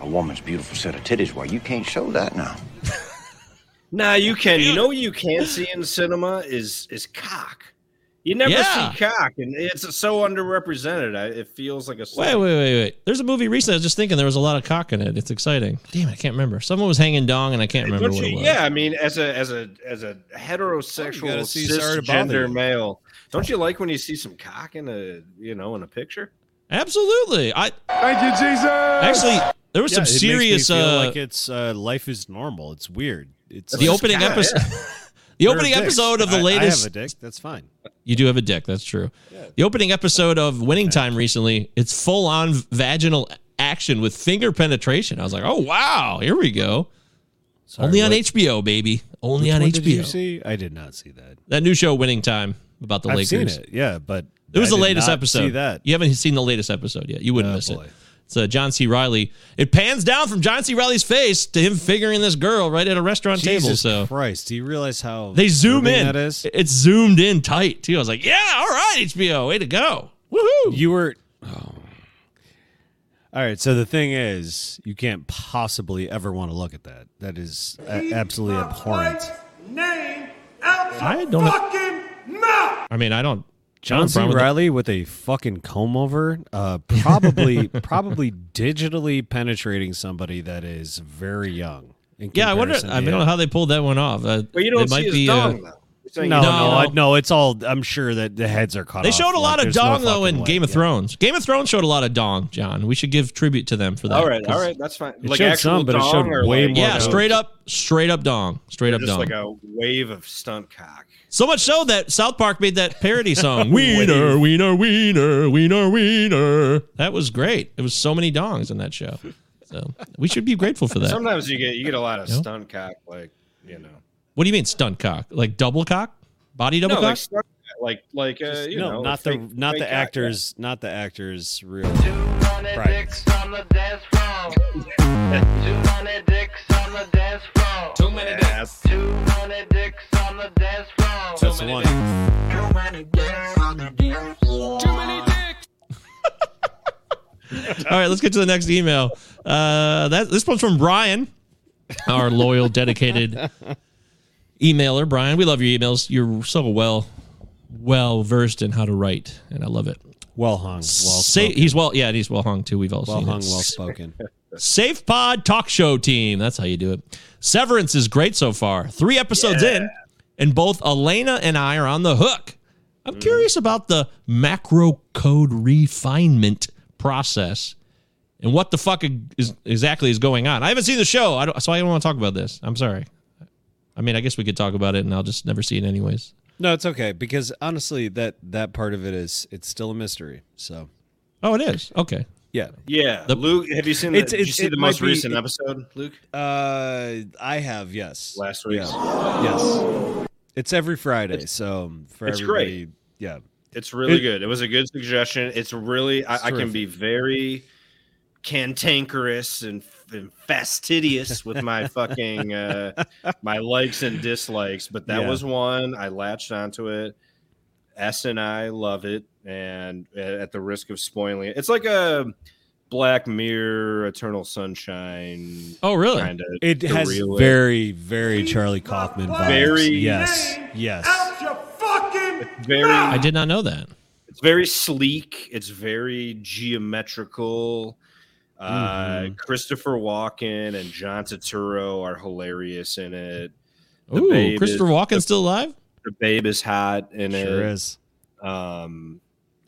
a woman's beautiful set of titties. Why, you can't show that now. Nah, you can. You know what you can't see in cinema is is cock. You never Yeah. see cock, and it's so underrepresented. I, it feels like a wait, wait, wait, wait. There's a movie recently. I was just thinking there was a lot of cock in it. It's exciting. Damn, it, I can't remember. Someone was hanging dong, and I can't remember Don't what it was. yeah, I mean, as a as a as a heterosexual gotta see Sorry to Bother cisgender male, don't you like when you see some cock in a you know in a picture? Absolutely. I Thank you, Jesus. actually there was Yeah, some it makes me serious. feel uh, like it's uh, life is normal. It's weird. It's the opening cock, episode. yeah. the are opening episode of the I- I have a dick. That's fine. You do have a dick. That's true. The opening episode of Winning Time recently, it's full on vaginal action with finger penetration. I was like, oh wow, here we go. Sorry, Only on HBO, baby. Only which on HBO. Did you see? I did not see that. That new show, Winning Time, about the I've Lakers. seen it. Yeah, but It was I the latest episode. See that? You haven't seen the latest episode yet. You wouldn't Oh, miss boy. it. It's uh, John C. Reilly. It pans down from John C. Reilly's face to him figuring this girl right at a restaurant table. So Christ! Do you realize how they zoom in. That is. It's zoomed in tight too. I was like, yeah, all right, HBO, way to go. Woohoo! You were. Oh. All right. So the thing is, you can't possibly ever want to look at that. That is a- absolutely abhorrent. name out I don't know- fucking mouth. I mean, I don't. I John C. problem with that. Reilly with a fucking comb over, uh, probably probably digitally penetrating somebody that is very young. Yeah, I wonder. I don't know how they pulled that one off. Uh, But you don't it see might his be, dong uh, though. You're No, you no, No, I, no. no. It's all. I'm sure that the heads are cut off. They off. showed a Like, lot of there's no dong though in way. Game of Yeah. Thrones. Game of Thrones showed a lot of dong, John. We should give tribute to them for that. All right, all right, that's fine. It like showed some, but it showed way like, more Yeah, dong. straight up, straight up dong, straight up just dong. like a wave of stunt cock. So much so that South Park made that parody song, Wiener, Wiener, Wiener, Wiener, Wiener. That was great. It was so many dongs in that show. So we should be grateful for that. Sometimes you get you get a lot of You know? stunt cock, like you know. What do you mean stunt cock? Like double cock? Body double no, cock? like stunt, like like uh, you no, know, not fake- the not fake the cock, yeah. actors, not the actors. Real privates. Too many Yes. Too many dicks on the dance floor. That's the one. Too many dicks on the dance floor. Too many dicks. All right, let's get to the next email. Uh, that this one's from Brian, our loyal, dedicated emailer. Brian, we love your emails. You're so well, well versed in how to write, and I love it. Well hung, well spoken. he's well, yeah, he's well hung too. We've all well seen hung, it. well spoken. Safe Pod Talk Show Team. That's how you do it. Severance is great so far. Three episodes in, and both Elena and I are on the hook. I'm mm-hmm. curious about the macro code refinement process and what the fuck is exactly is going on. I haven't seen the show, I don't, so I don't want to talk about this. I'm sorry. I mean, I guess we could talk about it, and I'll just never see it anyways. No, it's okay because honestly, that that part of it is it's still a mystery. So Oh, it is okay. yeah, Yeah, The- Luke. Have you seen? The, It's- did you see the most be- recent it- episode, Luke? uh, I have yes, Last week. Yeah. yes. It's every Friday, so for it's great. yeah. It's really It- good. It was a good suggestion. It's really I, It's I can be very cantankerous and, and fastidious with my fucking uh, my likes and dislikes, but that Yeah. was one I latched onto it. S and I love it, and at the risk of spoiling it, it's like a Black Mirror, Eternal Sunshine. Oh, really? Kind of. It has very, very Charlie Kaufman vibes. Very- yes, yes. Out your fucking very. I did not know that. It's very sleek. It's very geometrical. Uh, Mhm. Christopher Walken and John Turturro are hilarious in it. The Ooh, Christopher is- Walken's still alive? The babe is hot in it. Sure is. Um,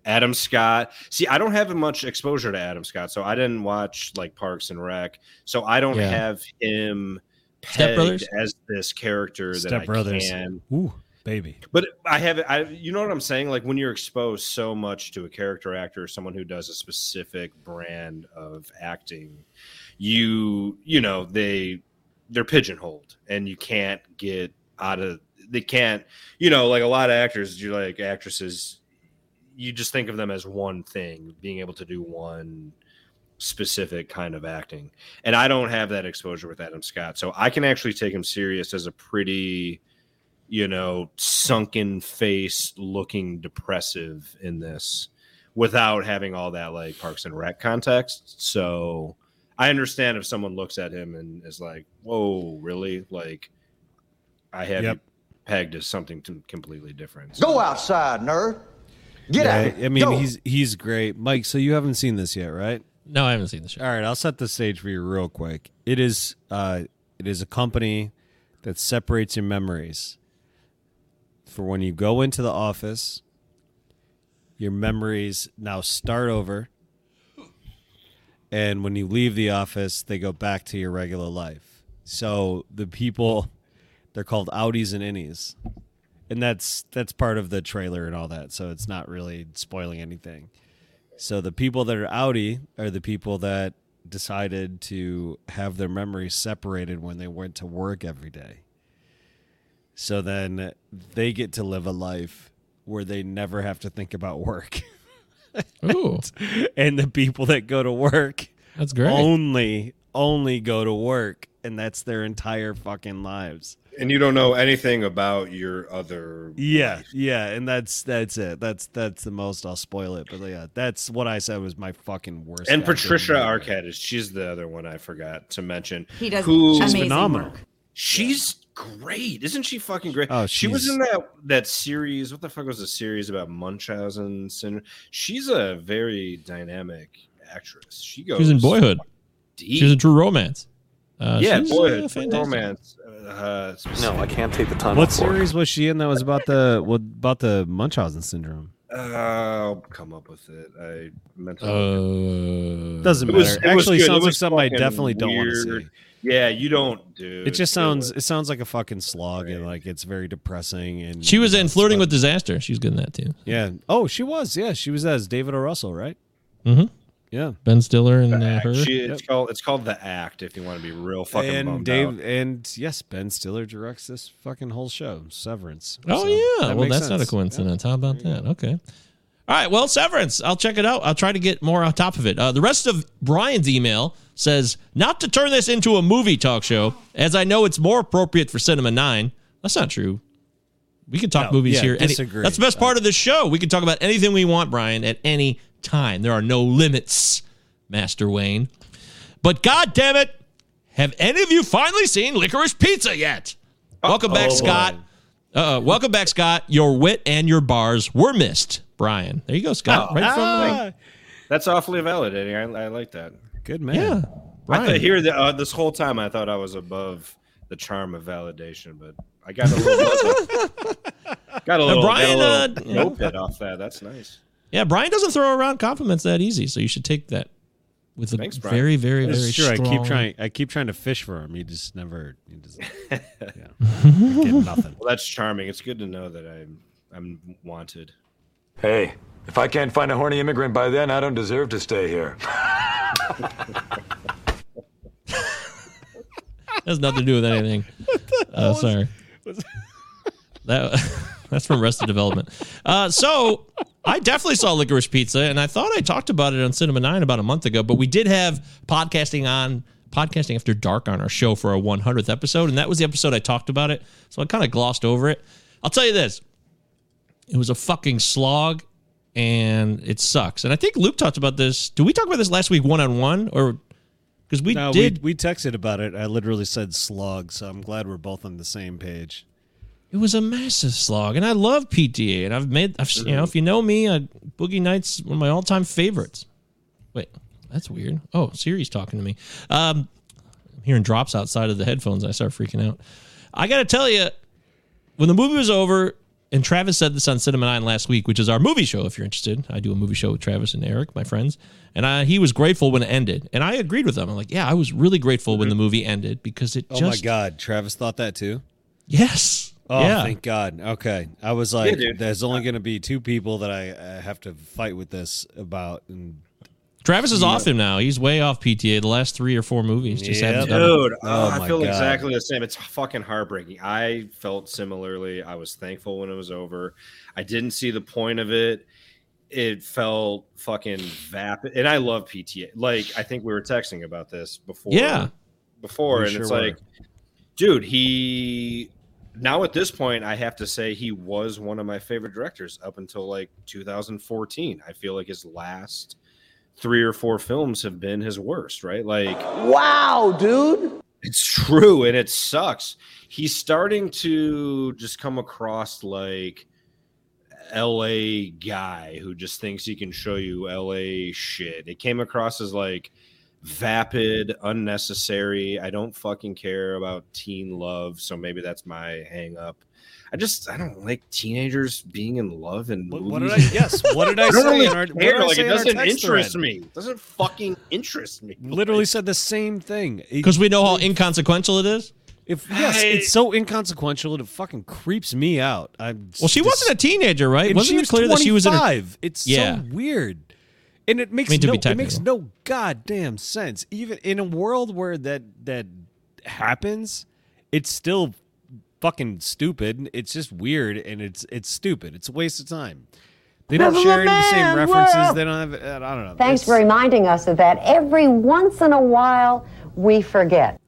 Adam Scott. See, I don't have much exposure to Adam Scott, so I didn't watch like Parks and Rec, so I don't Yeah. have him Step pegged Brothers? as this character that Step I Brothers. can. Ooh, baby. But I have I you know what I'm saying? Like when you're exposed so much to a character actor, someone who does a specific brand of acting, you you know, they they're pigeonholed and you can't get out of they can't you know, like a lot of actors, you're like actresses, you just think of them as one thing, being able to do one specific kind of acting. And I don't have that exposure with Adam Scott. So I can actually take him serious as a pretty you know, sunken face looking depressive in this without having all that like Parks and Rec context. So I understand if someone looks at him and is like, whoa, really? Like, I have Yep. you pegged as something to completely different. Go outside, nerd. Get Yeah, out. I mean, Go. he's he's great, Mike. So you haven't seen this yet, right? No, I haven't seen this. show. All right, I'll set the stage for you real quick. It is uh, it is a company that separates your memories. For when you go into the office, your memories now start over. And when you leave the office, they go back to your regular life. So the people they're called outies and innies. And that's that's part of the trailer and all that. So it's not really spoiling anything. So the people that are outie are the people that decided to have their memories separated when they went to work every day. So then they get to live a life where they never have to think about work. Ooh, and the people that go to work that's great. only only go to work and that's their entire fucking lives. And you don't know anything about your other. Yeah, yeah, and that's that's it. That's that's the most I'll spoil it, but yeah, that's what I said was my fucking worst. And Patricia movie. Arquette is she's the other one I forgot to mention. He does who amazing phenomenal. work. She's great, isn't she? Fucking great. Oh, she was in that that series. What the fuck was the series about Munchausen syndrome? She's a very dynamic actress. She goes. She was in Boyhood. Deep. She was in True Romance. Uh, yeah, she's, uh, Boyhood, fantastic. romance. Uh, No, I can't take the time What off work. series was she in that was about the what about the Munchausen syndrome? Uh, I'll come up with it. I meant to. Uh, Doesn't It matter. was- it was Actually. It sounds like something I fucking definitely don't want to see. Yeah, you don't do. It just sounds it sounds like a fucking slog and like it's very depressing and she was in Flirting with Disaster. She was good in that too. Yeah. Oh, she was. Yeah, she was as David O. Russell, right? Mm-hmm. Yeah. Ben Stiller and uh, her. She, it's called it's called the Act. If you want to be real fucking and Dave out. and yes, Ben Stiller directs this fucking whole show, Severance. Oh So yeah, that well makes that's not a sense. coincidence. How about that? Okay. All right, well, Severance. I'll check it out. I'll try to get more on top of it. Uh, the rest of Brian's email says not to turn this into a movie talk show, as I know it's more appropriate for Cinema Nine. That's not true. We can talk No, movies yeah, here. Any- that's the best part of this show. We can talk about anything we want, Brian, at any time. There are no limits, Master Wayne. But God damn it, have any of you finally seen Licorice Pizza yet? Welcome back, Oh, Scott. Uh, welcome back, Scott. Your wit and your bars were missed, Brian. There you go, Scott. Oh, right ah. from That's awfully validating. I, I like that. Good man. yeah, I thought Brian. here that uh, this whole time I thought I was above the charm of validation, but I got a little got a little, Brian, got a little uh, you know- notepad off that. That's nice. Yeah, Brian doesn't throw around compliments that easy, so you should take that with a Thanks, Brian. very, very, It's very true. I keep trying. I keep trying to fish for him. He just never. He just, yeah, get nothing. Well, that's charming. It's good to know that I'm I'm wanted. Hey, if I can't find a horny immigrant by then, I don't deserve to stay here. has nothing to do with anything. Oh, sorry. that that's from Arrested Development. Uh, so I definitely saw Licorice Pizza, and I thought I talked about it on Cinema Nine about a month ago. But we did have podcasting on podcasting after dark on our show for our 100th episode, and that was the episode I talked about it. So I kind of glossed over it. I'll tell you this: it was a fucking slog, and it sucks. And I think Luke talked about this. Did we talk about this last week one on one, or because we no, did? we we texted about it. I literally said slug, so I'm glad we're both on the same page. It was a massive slog, and I love PTA. And I've made, I've, you know, if you know me, uh, Boogie Nights one of my all-time favorites. Wait, that's weird. Oh, Siri's talking to me. Um, I'm hearing drops outside of the headphones. I start freaking out. I got to tell you, when the movie was over, and Travis said this on Cinema Nine last week, which is our movie show. If you're interested, I do a movie show with Travis and Eric, my friends, and I, he was grateful when it ended, and I agreed with him. I'm like, yeah, I was really grateful when the movie ended because it Oh just, my god, Travis thought that too. yes, Oh, yeah. thank God. Okay, I was like, dude. there's only going to be two people that I uh, have to fight with this about, and Travis is off him now. He's way off PTA. The last three or four movies just Yep. haven't done. Dude, Oh oh, I feel God. exactly the same. It's fucking heartbreaking. I felt similarly. I was thankful when it was over. I didn't see the point of it. It felt fucking vapid. And I love PTA. Like, I think we were texting about this before. Yeah. Before. We and sure it's were. like, dude, he. Now at this point, I have to say he was one of my favorite directors up until like 2014. I feel like his last three or four films have been his worst, right? Like, Wow, dude. it's true, and it sucks. He's starting to just come across like LA guy who just thinks he can show you LA shit. It came across as like vapid, unnecessary. I don't fucking care about teen love, so maybe that's my hang up. I just I don't like teenagers being in love and what, what did I? Yes, what did I, I don't say? really in our, what care. did I Like say it doesn't text interest thread? me. It doesn't fucking interest me. Literally said the same thing. Because we know how inconsequential it is. if yes, I- it's so inconsequential. It fucking creeps me out. I'm Well, she just- wasn't a teenager, right? and Wasn't she it was clear that she was in her? It's Yeah. so weird. And it makes I mean, no it makes no goddamn sense. Even in a world where that that happens, it's still fucking stupid. It's just weird and it's it's stupid. It's a waste of time. They don't share any of the same references. world. They don't have uh, I don't know. Thanks It's- for reminding us of that. Every once in a while, we forget.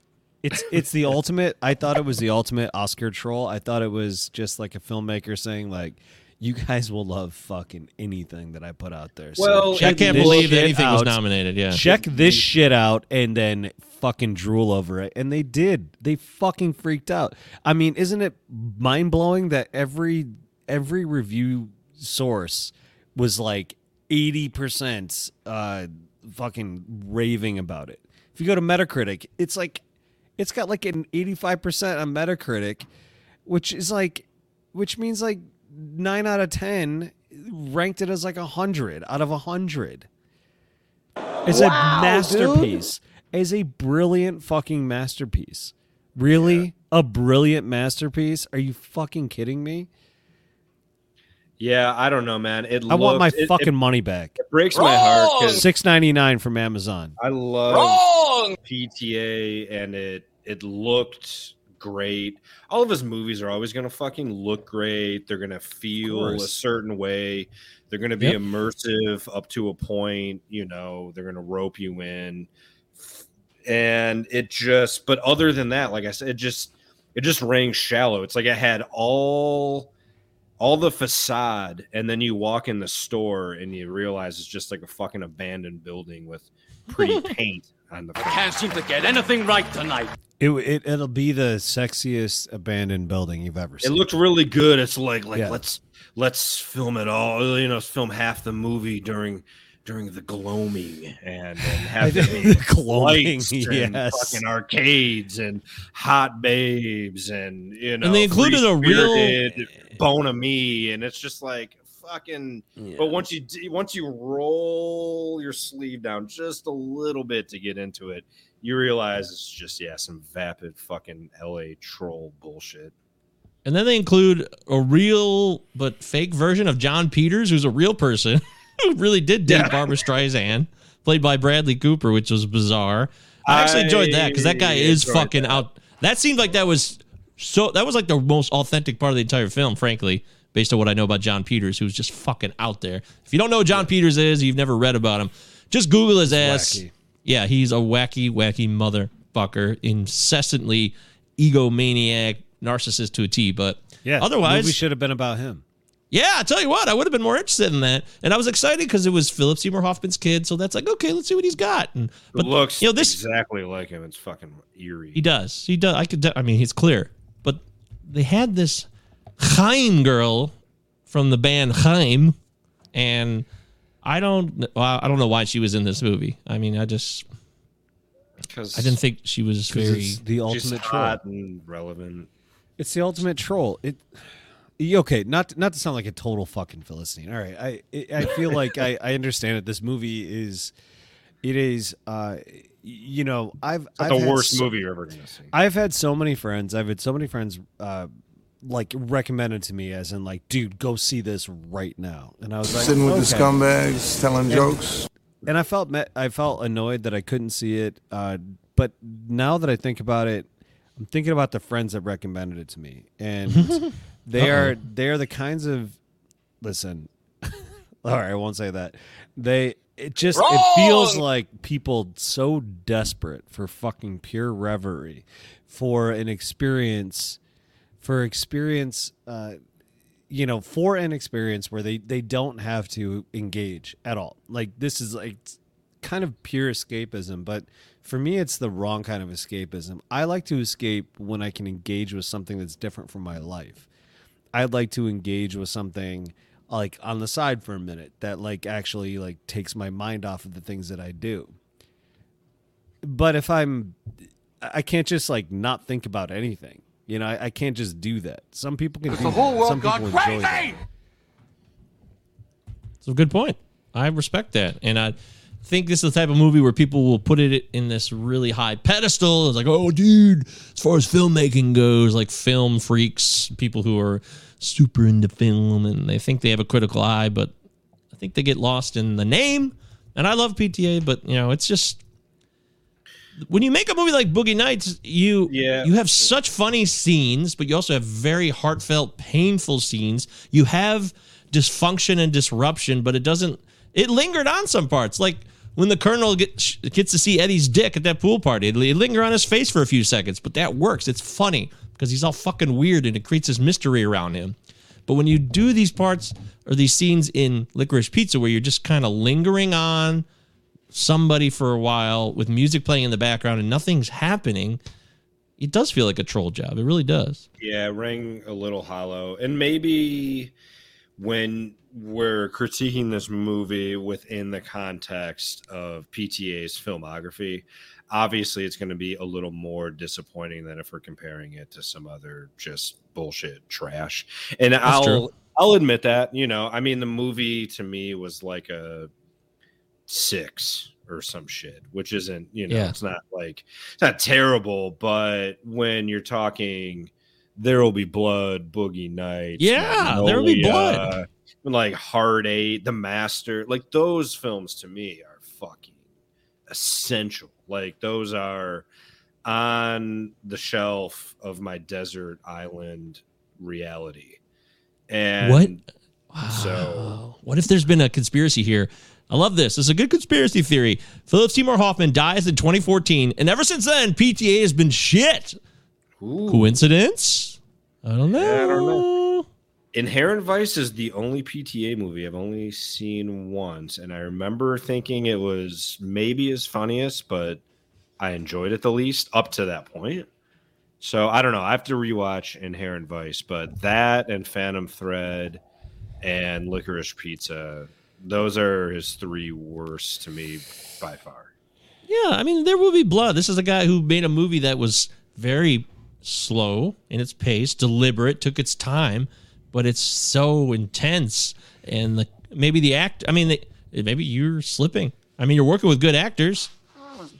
It's it's the ultimate. I thought it was the ultimate Oscar troll. I thought it was just like a filmmaker saying like, "You guys will love fucking anything that I put out there." So Well, I can't believe that shit anything was nominated. Yeah. Check this shit out and then fucking drool over it. And they did. They fucking freaked out. I mean, isn't it mind blowing that every every review source was like eighty percent uh fucking raving about it. If you go to Metacritic, it's like it's got like an eighty five percent on Metacritic, which is like which means like nine out of ten ranked it as like a hundred out of a hundred. It's Wow, a masterpiece. It's a brilliant fucking masterpiece. Really? A brilliant masterpiece? Are you fucking kidding me? Yeah, I don't know, man. It I want my it- fucking it, money back. it breaks my heart Six ninety nine from Amazon. I love Wrong! PTA and it it looked great. All of his movies are always going to fucking look great. They're going to feel a certain way. They're going to be Yep. immersive up to a point, you know, they're going to rope you in. And it just but other than that, like I said, it just it just rang shallow. It's like it had all all the facade and then you walk in the store and you realize it's just like a fucking abandoned building with pretty paint on the front. I Can't seem to get anything right tonight. It, it it'll be the sexiest abandoned building you've ever seen. It looked really good. It's like like Yeah. let's let's film it all. You know, film half the movie during during the gloaming and, and have The the gloaming, lights and yes. fucking arcades and hot babes and you know and they included a real- bone of me and it's just like fucking but once you once you roll your sleeve down just a little bit to get into it you realize it's just yeah some vapid fucking la troll bullshit And then they include a real but fake version of Jon Peters, who's a real person who really did date Yeah. Barbra Streisand, played by Bradley Cooper, which was bizarre. I actually enjoyed that because that guy is fucking that. out. That seemed like that was so. That was like the most authentic part of the entire film, frankly, based on what I know about Jon Peters, who's just fucking out there. If you don't know who Jon Peters is, you've never read about him. Just Google his ass. wacky. Yeah, he's a wacky, wacky motherfucker, incessantly egomaniac, narcissist to a T. But yeah. otherwise, we should have been about him. yeah, I tell you what, I would have been more interested in that, and I was excited because it was Philip Seymour Hoffman's kid. So that's like, okay, let's see what he's got. And, but it looks you know, this exactly like him it's fucking eerie he does, he does. I could, I mean, he's clear. But they had this Haim girl from the band Haim, and I don't, well, I don't know why she was in this movie. I mean, I just, because I didn't think she was very. it's the she's ultimate troll. hot and relevant It's the ultimate troll. It okay, not not to sound like a total fucking philistine. All right, I I feel like I I understand it. This movie is it is uh you know I've It's I've the had worst so- movie you're ever gonna see I've had so many friends. I've had so many friends uh like recommended to me as in like, dude, go see this right now. And I was like, Sitting with the scumbags, telling And- jokes. and I felt me- I felt annoyed that I couldn't see it. Uh, but now that I think about it, I'm thinking about the friends that recommended it to me, and they Uh-oh. are they are the kinds of listen. all right, I won't say that. They it just it feels like people so desperate for fucking pure reverie, for an experience, for experience. Uh, you know, for an experience where they they don't have to engage at all. Like this is like kind of pure escapism, but for me it's the wrong kind of escapism. I like to escape when I can engage with something that's different from my life. I'd like to engage with something like on the side for a minute that like actually like takes my mind off of the things that I do. But if I'm I can't just like not think about anything. You know, I, I can't just do that. Some people can do the whole that. world Some gone people enjoy that. crazy. It's a good point. I respect that, and I think this is the type of movie where people will put it in this really high pedestal. It's like, oh, dude, as far as filmmaking goes, like film freaks, people who are super into film, and they think they have a critical eye, but I think they get lost in the name. And I love PTA, but you know, it's just when you make a movie like Boogie Nights, you Yeah. you have such funny scenes, but you also have very heartfelt, painful scenes. You have dysfunction and disruption, but it doesn't. It lingered on some parts, like when the colonel get, gets to see Eddie's dick at that pool party. It, it linger on his face for a few seconds, but that works. It's funny because he's all fucking weird and it creates this mystery around him. But when you do these parts or these scenes in Licorice Pizza where you're just kind of lingering on somebody for a while with music playing in the background and nothing's happening, it does feel like a troll job. It really does. Yeah, it rang a little hollow. And maybe when we're critiquing this movie within the context of PTA's filmography, obviously it's going to be a little more disappointing than if we're comparing it to some other just bullshit trash. And I'll true. I'll admit that, you know, I mean the movie to me was like a 6 or some shit, which isn't, you know, Yeah. it's not like it's not terrible, but when you're talking there will be blood, boogie nights, Yeah, There Will Be Magnolia, like Hard Eight, The Master, like those films to me are fucking essential. Like those are on the shelf of my desert island reality. And What? So What if there's been a conspiracy here? I love this. It's a good conspiracy theory. Philip Seymour Hoffman dies in 2014, and ever since then, PTA has been shit. Coincidence? I don't know. I don't know. Inherent Vice is the only PTA movie I've only seen once, and I remember thinking it was maybe his funniest, but I enjoyed it the least up to that point. So I don't know. I have to rewatch Inherent Vice, but that and Phantom Thread and Licorice Pizza, those are his three worst to me by far. Yeah, I mean, there will be blood. This is a guy who made a movie that was very slow in its pace, deliberate, took its time, but it's so intense. And the maybe the act. I mean, the, maybe you're slipping. I mean, you're working with good actors,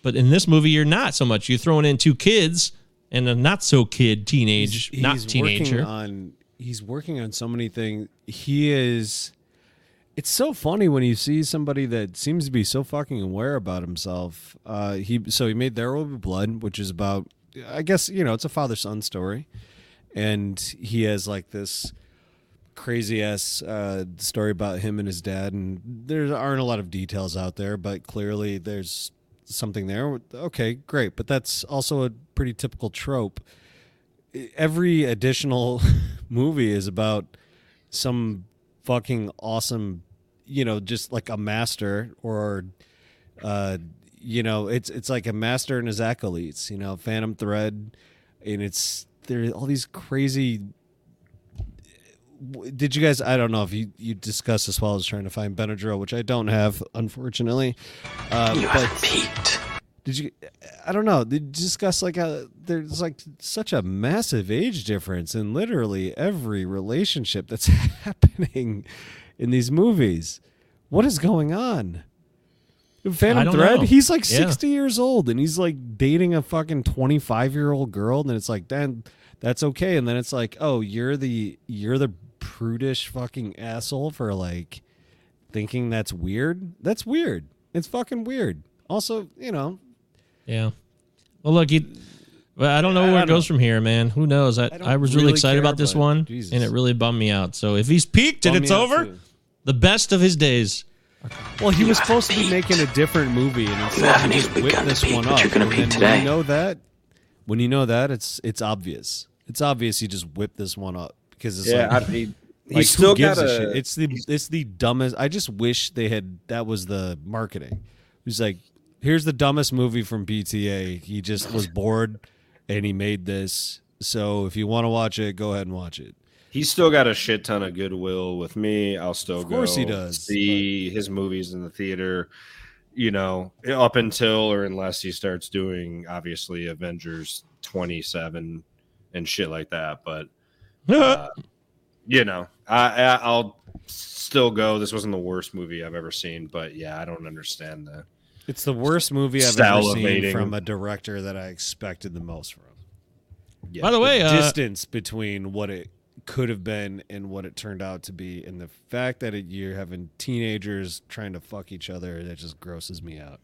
but in this movie, you're not so much. You're throwing in two kids and a not so kid teenage, He's- not he's teenager. Working on he's working on so many things. He is. It's so funny when you see somebody that seems to be so fucking aware about himself. Uh, he so he made There Will Be Blood, which is about, I guess you know, it's a father son story, and he has like this crazy ass uh, story about him and his dad, and there aren't a lot of details out there, but clearly there's something there. Okay, great, but that's also a pretty typical trope every additional movie is about some fucking awesome you know just like a master or uh you know it's it's like a master and his acolytes you know phantom thread and it's there are all these crazy did you guys i don't know if you you discussed this while i was trying to find benadryl which i don't have unfortunately uh You but have peaked. did you? I don't know. Did you discuss like a there's like such a massive age difference in literally every relationship that's happening in these movies. What is going on? Phantom Thread. know. He's like Yeah. sixty years old and he's like dating a fucking twenty five year old girl, and then it's like, then that's okay. And then it's like, oh, you're the you're the prudish fucking asshole for like thinking that's weird. That's weird. It's fucking weird. Also, you know, Yeah. Well, look, he, well, I don't know I- where I it don't goes from here, man. Who knows? I, I I, was really really excited about this one, Jesus. and it really bummed me out. So if he's peaked and it's over, too. The best of his days. Well, he was supposed to be making a different movie, and instead haven't he just even whipped this peak, one up. you're gonna And peak today. When you know that, when you know that, it's it's obvious. It's obvious he just whipped this one up because it's Yeah, like, I- he- like, he's still gives got a a- shit? It's the it's the dumbest. I just wish they had that was the marketing. It was like, here's the dumbest movie from PTA. He just was bored, and he made this. So if you want to watch it, go ahead and watch it. He's still got a shit ton of goodwill with me. I'll still Of course go he does, see his movies in the theater. You know, up until or unless he starts doing obviously Avengers twenty seven and shit like that. But uh, you know, I, I I'll still go. This wasn't the worst movie I've ever seen, but yeah, I don't understand that. It's the worst movie I've ever seen from a director that I expected the most from. Yeah. By the way, uh, distance between what it could have been and what it turned out to be, and the fact that it, you're having teenagers trying to fuck each other, that just grosses me out.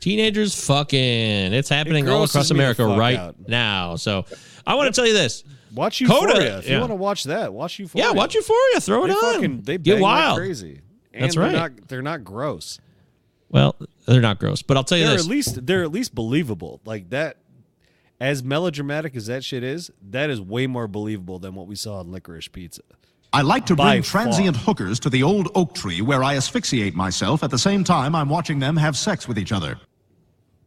Teenagers fucking. It's happening all across America right out. now. So I want to tell you this. Watch Coda, Euphoria. If yeah. you want to watch that, watch Euphoria. Yeah, watch Euphoria. Throw it they on. Fucking, they Get bang like wild. crazy. And That's they're right. Not, they're not gross. Well, they're not gross, but I'll tell you They're this. at least they're at least believable. Like that, as melodramatic as that shit is, that is way more believable than what we saw in Licorice Pizza. I like to By bring transient far. hookers to the old oak tree where I asphyxiate myself at the same time I'm watching them have sex with each other.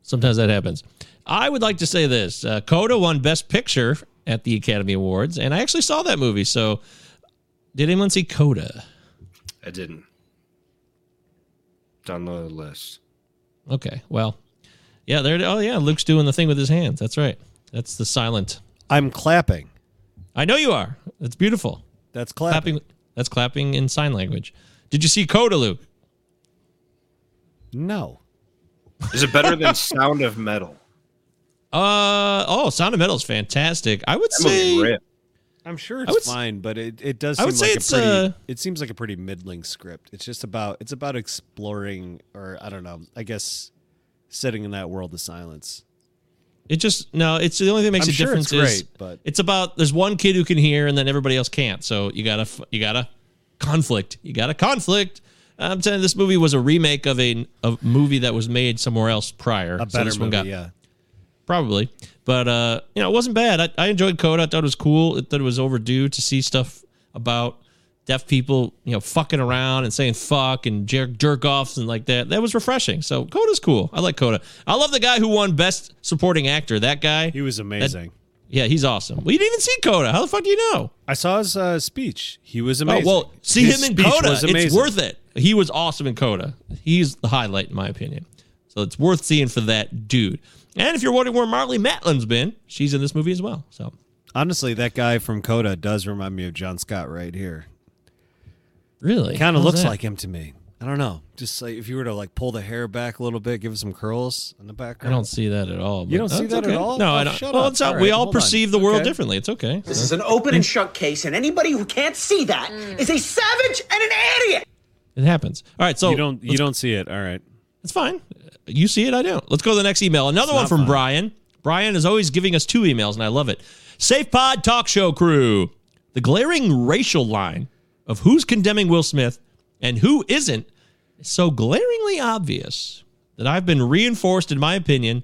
Sometimes that happens. I would like to say this: uh, Coda won Best Picture at the Academy Awards, and I actually saw that movie. So, did anyone see Coda? I didn't. It's on the list. Okay, well, yeah, there. Oh, yeah, Luke's doing the thing with his hands. That's right. That's the silent. I'm clapping. I know you are. That's beautiful. That's clapping. That's clapping in sign language. Did you see Coda, Luke? No. Is it better than Sound of Metal? Uh oh, Sound of Metal is fantastic. I would That say. I'm sure it's would fine, but it, it does. I Seem would say like it's, a pretty, uh, It seems like a pretty middling script. It's just about. It's about exploring, or I don't know. I guess sitting in that world of silence. It just no. It's the only thing that makes I'm a sure difference it's is great, but- it's about there's one kid who can hear and then everybody else can't. So you gotta you gotta conflict. You gotta conflict. I'm telling you, this movie was a remake of a, a movie that was made somewhere else prior. A So better this one movie, got- yeah. probably. But uh, you know, it wasn't bad. I, I enjoyed Coda. I thought it was cool. I thought it was overdue to see stuff about deaf people, you know, fucking around and saying fuck and jerk jerk offs and like that. That was refreshing. So Coda's cool. I like Coda. I love the guy who won Best Supporting Actor. That guy. He was amazing. yeah, he's awesome. Well, you didn't even see Coda. How the fuck do you know? I saw his uh, speech. He was Oh, amazing. well, see His him in Coda. was It's worth it. He was awesome in Coda. He's the highlight, in my opinion. So it's worth seeing for that dude. And if you're wondering where Marlee Matlin's been, she's in this movie as well. So Honestly, that guy from Coda does remind me of John Scott right here. Really, Kind of looks that? like him to me. I don't know. Just like if you were to like pull the hair back a little bit, give it some curls in the background. I don't see that at all. You don't see that's that at all? No, Oh, I don't. shut well, up. it's not, All we all hold on. perceive the world Okay. differently. It's okay. This is an open and shut case, and anybody who can't see that mm. is a savage and an idiot. It happens. All right, so you don't you don't see it. All right. It's fine. You see it, I don't. Let's go to the next email. Another one from fine. Brian. Brian is always giving us two emails, and I love it. Safe Pod Talk Show Crew. The glaring racial line of who's condemning Will Smith and who isn't is so glaringly obvious that I've been reinforced in my opinion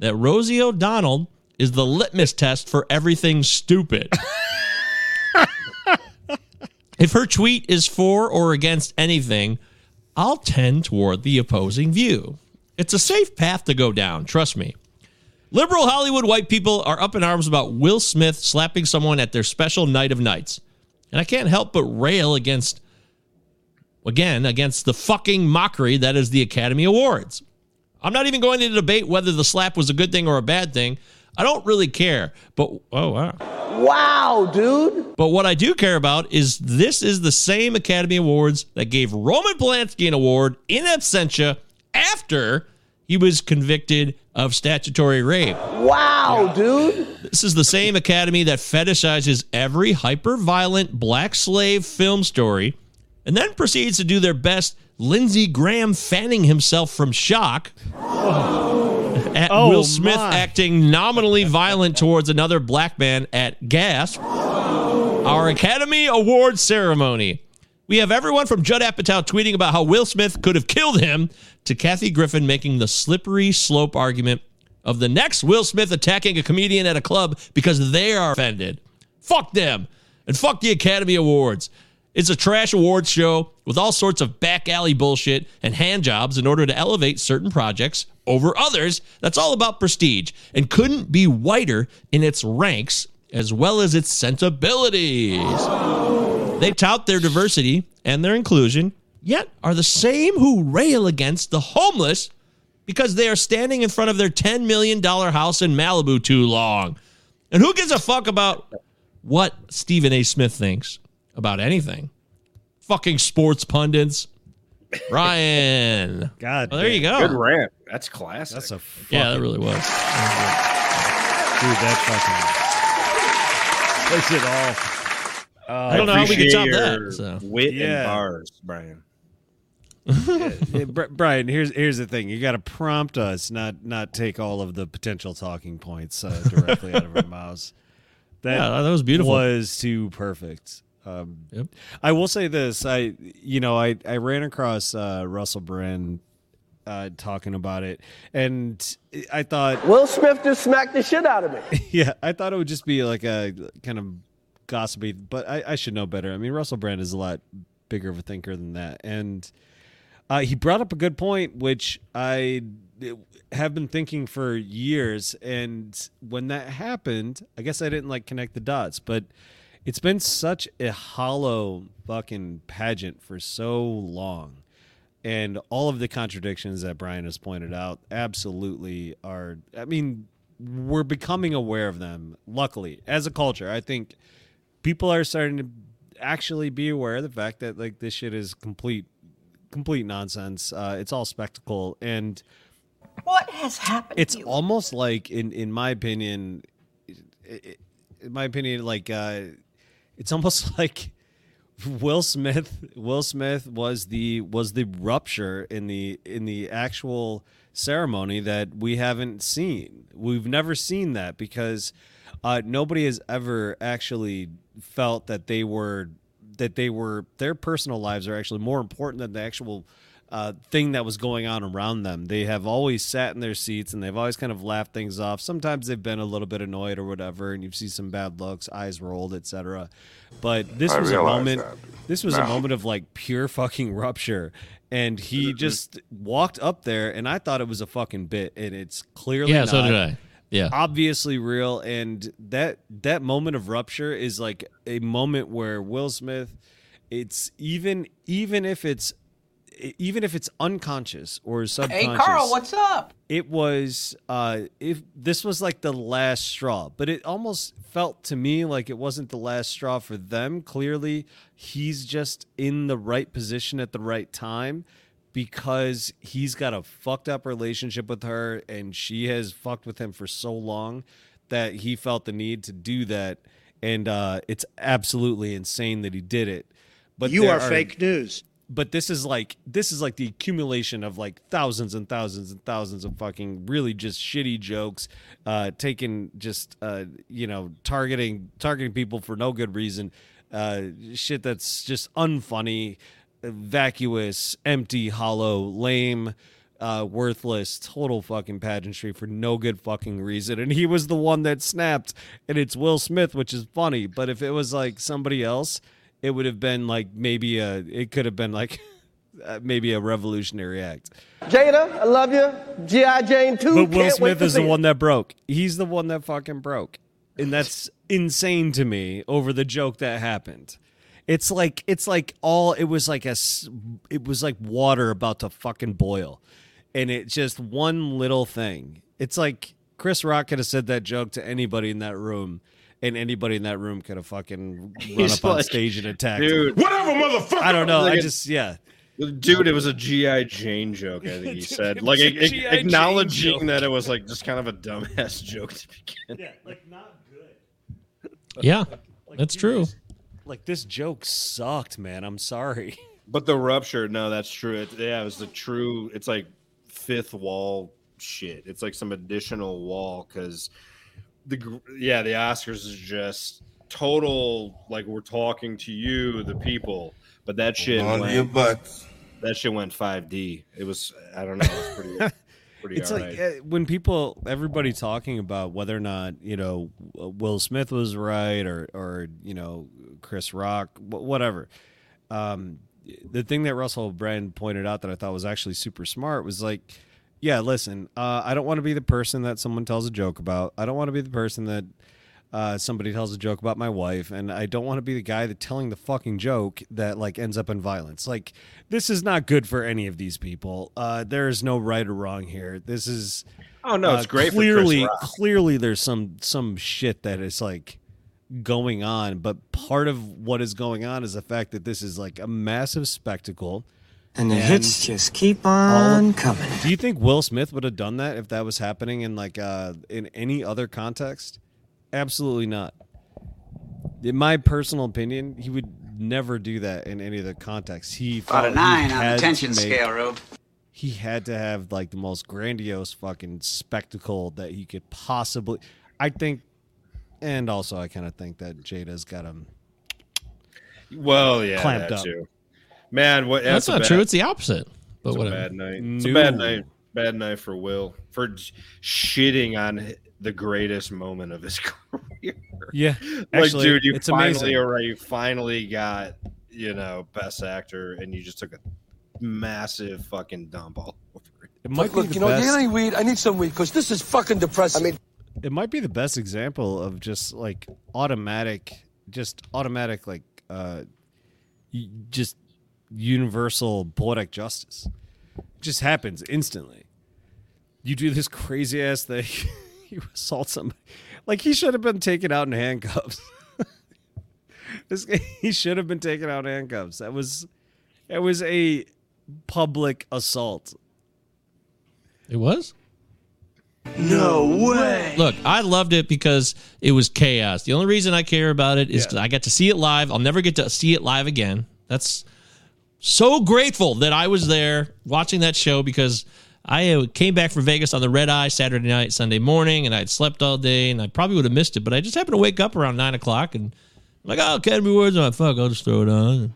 that Rosie O'Donnell is the litmus test for everything stupid. if her tweet is for or against anything, I'll tend toward the opposing view. It's a safe path to go down, trust me. Liberal Hollywood white people are up in arms about Will Smith slapping someone at their special night of nights. And I can't help but rail against, again, against the fucking mockery that is the Academy Awards. I'm not even going to debate whether the slap was a good thing or a bad thing. I don't really care. But, oh, wow. Wow, dude. But what I do care about is this is the same Academy Awards that gave Roman Polanski an award in absentia after he was convicted of statutory rape. Wow, dude. This is the same Academy that fetishizes every hyper violent black slave film story and then proceeds to do their best Lindsey Graham fanning himself from shock at Oh, Will Smith my. acting nominally violent towards another black man at Gasp, our Academy Award ceremony. We have everyone from Judd Apatow tweeting about how Will Smith could have killed him to Kathy Griffin making the slippery slope argument of the next Will Smith attacking a comedian at a club because they are offended. Fuck them. And fuck the Academy Awards. It's a trash awards show with all sorts of back alley bullshit and hand jobs in order to elevate certain projects over others. That's all about prestige and couldn't be whiter in its ranks as well as its sensibilities. They tout their diversity and their inclusion, yet are the same who rail against the homeless because they are standing in front of their $10 million house in Malibu too long. And who gives a fuck about what Stephen A. Smith thinks about anything? Fucking sports pundits. Ryan. God. Well, there you go. Good rant. That's classic. That's a Yeah, that really was. dude. That fucking says it all. I don't know how we can top that. your So. Wit Yeah. and bars, Brian. Yeah, Bri- Brian, here's here's the thing. You got to prompt us, not not take all of the potential talking points uh, directly out of our mouths. That, Yeah, that was beautiful. Was too perfect. Um, Yep. I will say this. I you know I I ran across uh, Russell Brand uh, talking about it, and I thought Will Smith just smacked the shit out of me. yeah, I thought it would just be like a kind of gossipy, but I, I should know better. I mean, Russell Brand is a lot bigger of a thinker than that, and uh, he brought up a good point, which I have been thinking for years. And when that happened, I guess I didn't like connect the dots, but it's been such a hollow fucking pageant for so long. And all of the contradictions that Brian has pointed out absolutely are, I mean, we're becoming aware of them, luckily, as a culture. I think people are starting to actually be aware of the fact that, like, this shit is complete complete nonsense. Uh, it's all spectacle, and What has happened it's almost like, in in my opinion, in my opinion, like uh, it's almost like Will Smith Will Smith was the was the rupture in the in the actual ceremony that we haven't seen. We've never seen that because uh, nobody has ever actually felt that they were that they were their personal lives are actually more important than the actual uh, thing that was going on around them. They have always sat in their seats and they've always kind of laughed things off. Sometimes they've been a little bit annoyed or whatever, and you see some bad looks, eyes rolled, etc. But this I was a moment. that. This was a moment of like pure fucking rupture. And he just walked up there, and I thought it was a fucking bit, and it's clearly Yeah, so did I. Yeah. obviously real and that that moment of rupture is like a moment where Will Smith it's even even if it's even if it's unconscious or subconscious Hey, Carl, what's up? it was uh if this was like the last straw but it almost felt to me like it wasn't the last straw for them clearly he's just in the right position at the right time because he's got a fucked up relationship with her and she has fucked with him for so long that he felt the need to do that. And uh it's absolutely insane that he did it. But You there are fake news. but this is like this is like the accumulation of like thousands and thousands and thousands of fucking really just shitty jokes uh taking just uh you know targeting targeting people for no good reason uh shit that's just unfunny vacuous empty hollow lame uh worthless total fucking pageantry for no good fucking reason and he was the one that snapped and it's Will Smith which is funny but if it was like somebody else it would have been like maybe a it could have been like uh, maybe a revolutionary act Jada, I love you. G.I. Jane 2. but Will Smith is the it. one that broke he's the one that fucking broke and that's insane to me over the joke that happened it's like it's like all it was like a it was like water about to fucking boil and it just one little thing it's like Chris Rock could have said that joke to anybody in that room and anybody in that room could have fucking run He's up on stage and attacked dude. him. Whatever, motherfucker! I don't know. Like I a- just yeah. Dude, it was a GI Jane joke. I think he said, like a a- a- Jane acknowledging joke. that it was like just kind of a dumbass joke to begin. Yeah, like not good. Yeah, that's true. Like this joke sucked, man. I'm sorry. But the rupture, no, that's true. It, yeah, it was the true. It's like fifth wall shit. It's like some additional wall because the yeah the Oscars is just total like we're talking to you, the people. But that shit On went, your butts. That shit went 5D. It was I don't know. It was pretty. pretty it's like alright. uh, when people, everybody talking about whether or not you know Will Smith was right or or you know Chris Rock, whatever. Um, the thing that Russell Brand pointed out that I thought was actually super smart was like, yeah, listen, uh, I don't want to be the person that someone tells a joke about. I don't want to be the person that uh, somebody tells a joke about my wife, and I don't want to be the guy that telling the fucking joke that like ends up in violence. Like this is not good for any of these people. Uh, there is no right or wrong here. This is Oh, no, uh, it's great Clearly, Rock. clearly, there's some some shit that is like going on, but part of what is going on is the fact that this is like a massive spectacle. And the hits just keep on coming. Do you think Will Smith would have done that if that was happening in like uh in any other context? Absolutely not. In my personal opinion, he would never do that in any other context. He About a nine on the had tension make- scale, Rube. He had to have like the most grandiose fucking spectacle that he could possibly. I think, and also I kind of think that Jada's got him. Well, yeah, clamped that up. too. Man, what? That's a not bad- true. It's the opposite. But it's whatever. a bad night. It's No. a bad night. Bad night for Will for j- shitting on the greatest moment of his career. Yeah, like, actually, dude, you it's finally amazing. are right. You finally got you know best actor, and you just took a massive fucking dump all over it. It might Look, be you the know, best. you need weed. I need some weed because this is fucking depressing. I mean, it might be the best example of just like automatic just automatic like uh just universal poetic justice it just happens instantly you do this crazy ass thing you assault somebody like he should have been taken out in handcuffs this he should have been taken out in handcuffs that was it was a public assault It was. No way. Look, I loved it because it was chaos. The only reason I care about it is because I got to see it live. I'll never get to see it live again. That's so grateful that I was there watching that show because I uh, came back from Vegas on the red eye Saturday night, Sunday morning, and I'd slept all day, and I probably would have missed it. But I just happened to wake up around nine o'clock, and I'm like, oh, Academy Awards, oh fuck, I'll just throw it on.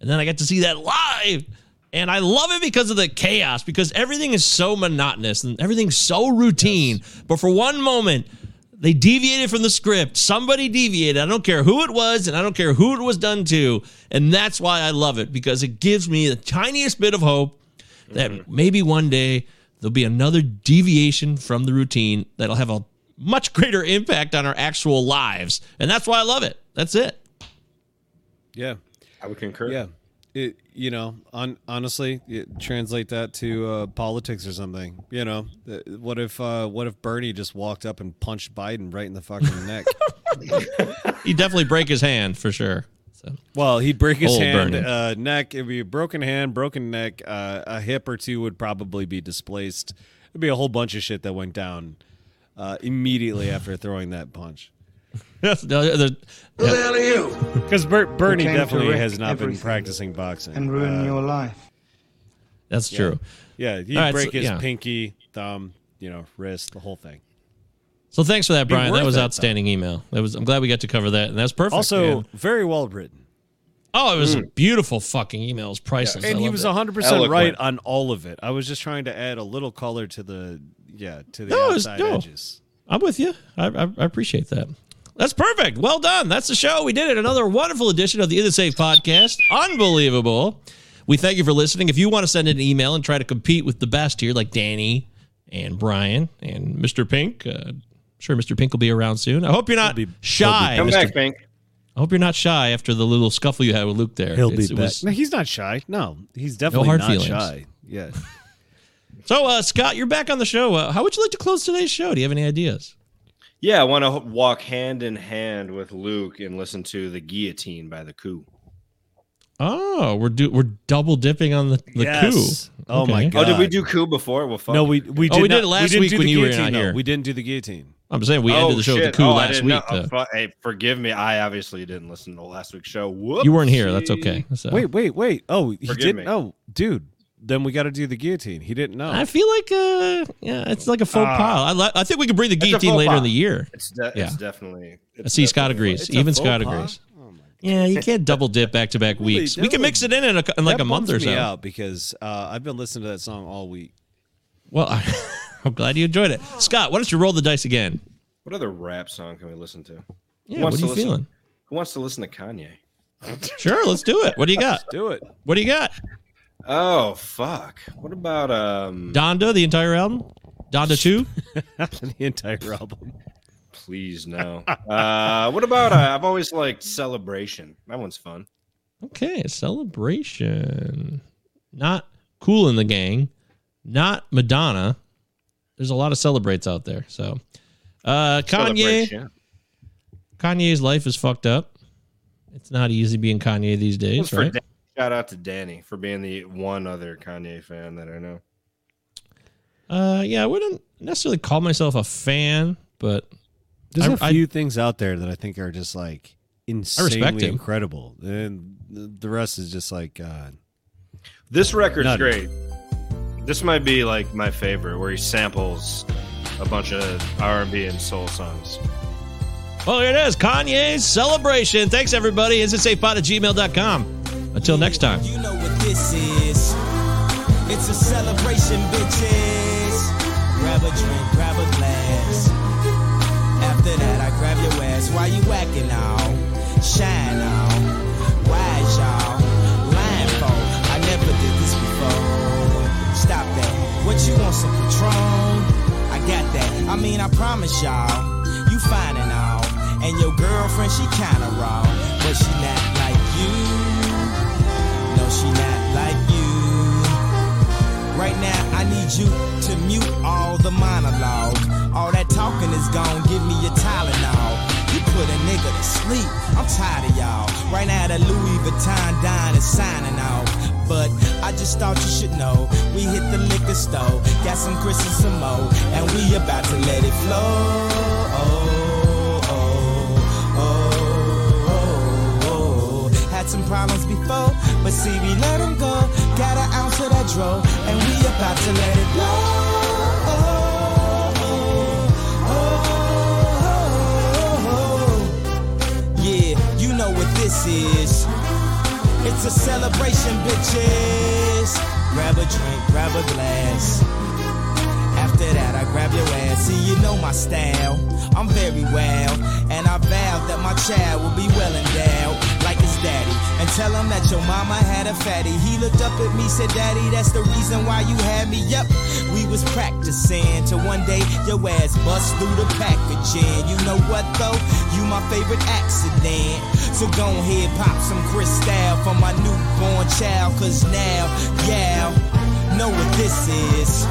And then I got to see that live. And I love it because of the chaos, because everything is so monotonous and everything's so routine. But for one moment, they deviated from the script. Somebody deviated. I don't care who it was, and I don't care who it was done to. And that's why I love it, because it gives me the tiniest bit of hope that maybe one day there'll be another deviation from the routine that'll have a much greater impact on our actual lives. And that's why I love it. That's it. Yeah. I would concur. Yeah. It, you know, on, honestly, it, translate that to uh, politics or something. You know, Uh, what if uh, what if Bernie just walked up and punched Biden right in the fucking neck? He'd definitely break his hand for sure. So. Well, he'd break his hand, Bernie. uh, neck. It'd be a broken hand, broken neck. Uh, a hip or two would probably be displaced. It'd be a whole bunch of shit that went down uh, immediately after throwing that punch. Yes, the- the- Who the hell are you? Because Bernie definitely has not been practicing boxing and ruin Uh, your life. That's true. Yeah, he'd All right, break so- his yeah. pinky, thumb, you know, wrist, the whole thing. So thanks for that, Brian. That was it, outstanding email. That was. I'm glad we got to cover that, and that's perfect. also, man. very well written. oh, it was a beautiful fucking email. It was priceless. I and he was 100% right on all of it. I was just trying to add a little color to the, yeah, to the No, it's- outside no. edges. I'm with you. I, I, I appreciate that. That's perfect. Well done. That's the show. We did it. Another wonderful edition of the In the Safe podcast. Unbelievable. We thank you for listening. If you want to send an email and try to compete with the best here, like Danny and Brian and Mr. Pink, uh, I'm sure Mr. Pink will be around soon. I hope you're not shy. Come Mr. back, Pink. I hope you're not shy after the little scuffle you had with Luke there. He'll It's- be back. was- no, he's not shy. No, he's definitely hard not feelings. shy. Yeah. So, uh, Scott, you're back on the show. Uh, how would you like to close today's show? Do you have any ideas? Yeah, I want to walk hand in hand with Luke and listen to the Guillotine by the Coup. Oh, we're do we're double dipping on the, the Yes. coup. Oh my God. Oh, did we do Coup before? Well, fuck. No, we we Oh, did we did it last didn't week when you were not though. here. We didn't do the guillotine. I'm saying we oh, ended the show shit. with the coup oh, last week. know. Oh, uh, hey, forgive me. I obviously didn't listen to last week's show. Whoops. you weren't here. That's okay. So- Wait, wait, wait. Oh, he Forgive didn't. me. Oh, dude. Then we got to do the guillotine. He didn't know. I feel like uh yeah, it's like a faux Ah. pas. I, li- I think we could bring the It's a guillotine later pas. in the year. It's, de- Yeah. it's definitely. I It's see Scott agrees. Even Scott pas? agrees. Yeah, you can't double dip back to back weeks. Really, We can mix it in in, a, in like a month bums or me so. out because uh, I've been listening to that song all week. Well, I, I'm glad you enjoyed it. Scott, why don't you roll the dice again? What other rap song can we listen to? Who Yeah, wants what are to you listen- feeling? Who wants to listen to Kanye? Sure, let's do it. What do you got? Do it. What do you got? Oh fuck! What about um? Donda, the entire album? Donda 2? the entire album. Please no. uh, what about? Uh, I've always liked Celebration. That one's fun. Okay, celebration. Not Kool and the Gang. Not Madonna. There's a lot of celebrates out there. So, uh, Kanye. Celebration. Kanye's life is fucked up. It's not easy being Kanye these days, one's for right? Dan- Shout out to Danny for being the one other Kanye fan that I know. Uh, yeah, I wouldn't necessarily call myself a fan, but There's I- a few things out there that I think are just like insanely incredible, and the the rest is just like God. This record's Nutty. great. This might be like my favorite, where he samples a bunch of R and B and soul songs. Well, here it is Kanye's celebration. Thanks, everybody. Is it safepod at gmail.com. Until next time. You know what this is. It's a celebration, bitches. Grab a drink, grab a glass. After that, I grab your ass. Why you whacking on? Shine on. What you want, some Patron? I got that. I mean, I promise y'all. You fine and all. And your girlfriend, she kinda raw. But she not like you. No, she not like you. Right now, I need you to mute all the monologue. All that talking is gone. Give me your Tylenol. You put a nigga to sleep. I'm tired of y'all. Right now, that Louis Vuitton Don is signing off. But I just thought you should know. We hit the liquor store, got some Chris and some Mo, and we about to let it flow. Oh, oh, oh, oh. Had some problems before, but see, we let them go. Got an ounce of that dro, and we about to let it blow. Yeah, you know what this is. It's a celebration, bitches. Grab a drink, grab a glass. After that, I grab your ass. See, you know my style. I'm very well, and I vow that my child will be well endowed, like his daddy. And tell him that your mama had a fatty. He looked up at me, said, Daddy, that's the reason why you had me. Yep, we was practicing till one day your ass bust through the packaging. You know what though? You my favorite accident. So go ahead, pop some crystal for my newborn child, cause now, yeah, know what this is.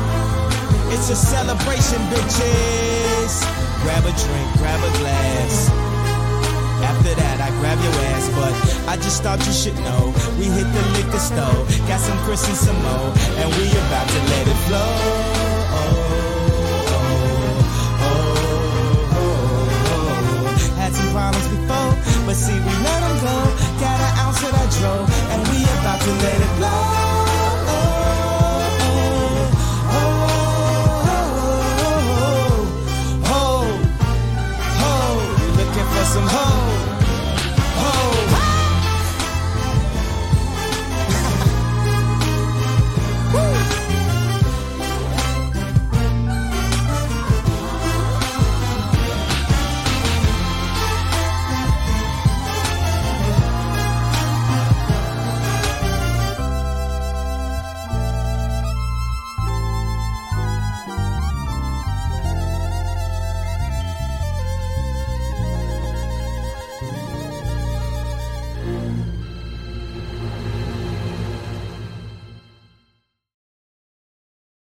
It's a celebration, bitches. Grab a drink, grab a glass. After that, I grab your ass, but I just thought you should know. We hit the liquor store, got some Chris and some Mo, and we about to let it flow. Had some problems before, but see, we let them go. Got an ounce that dro, and we about to let it blow. some hoes.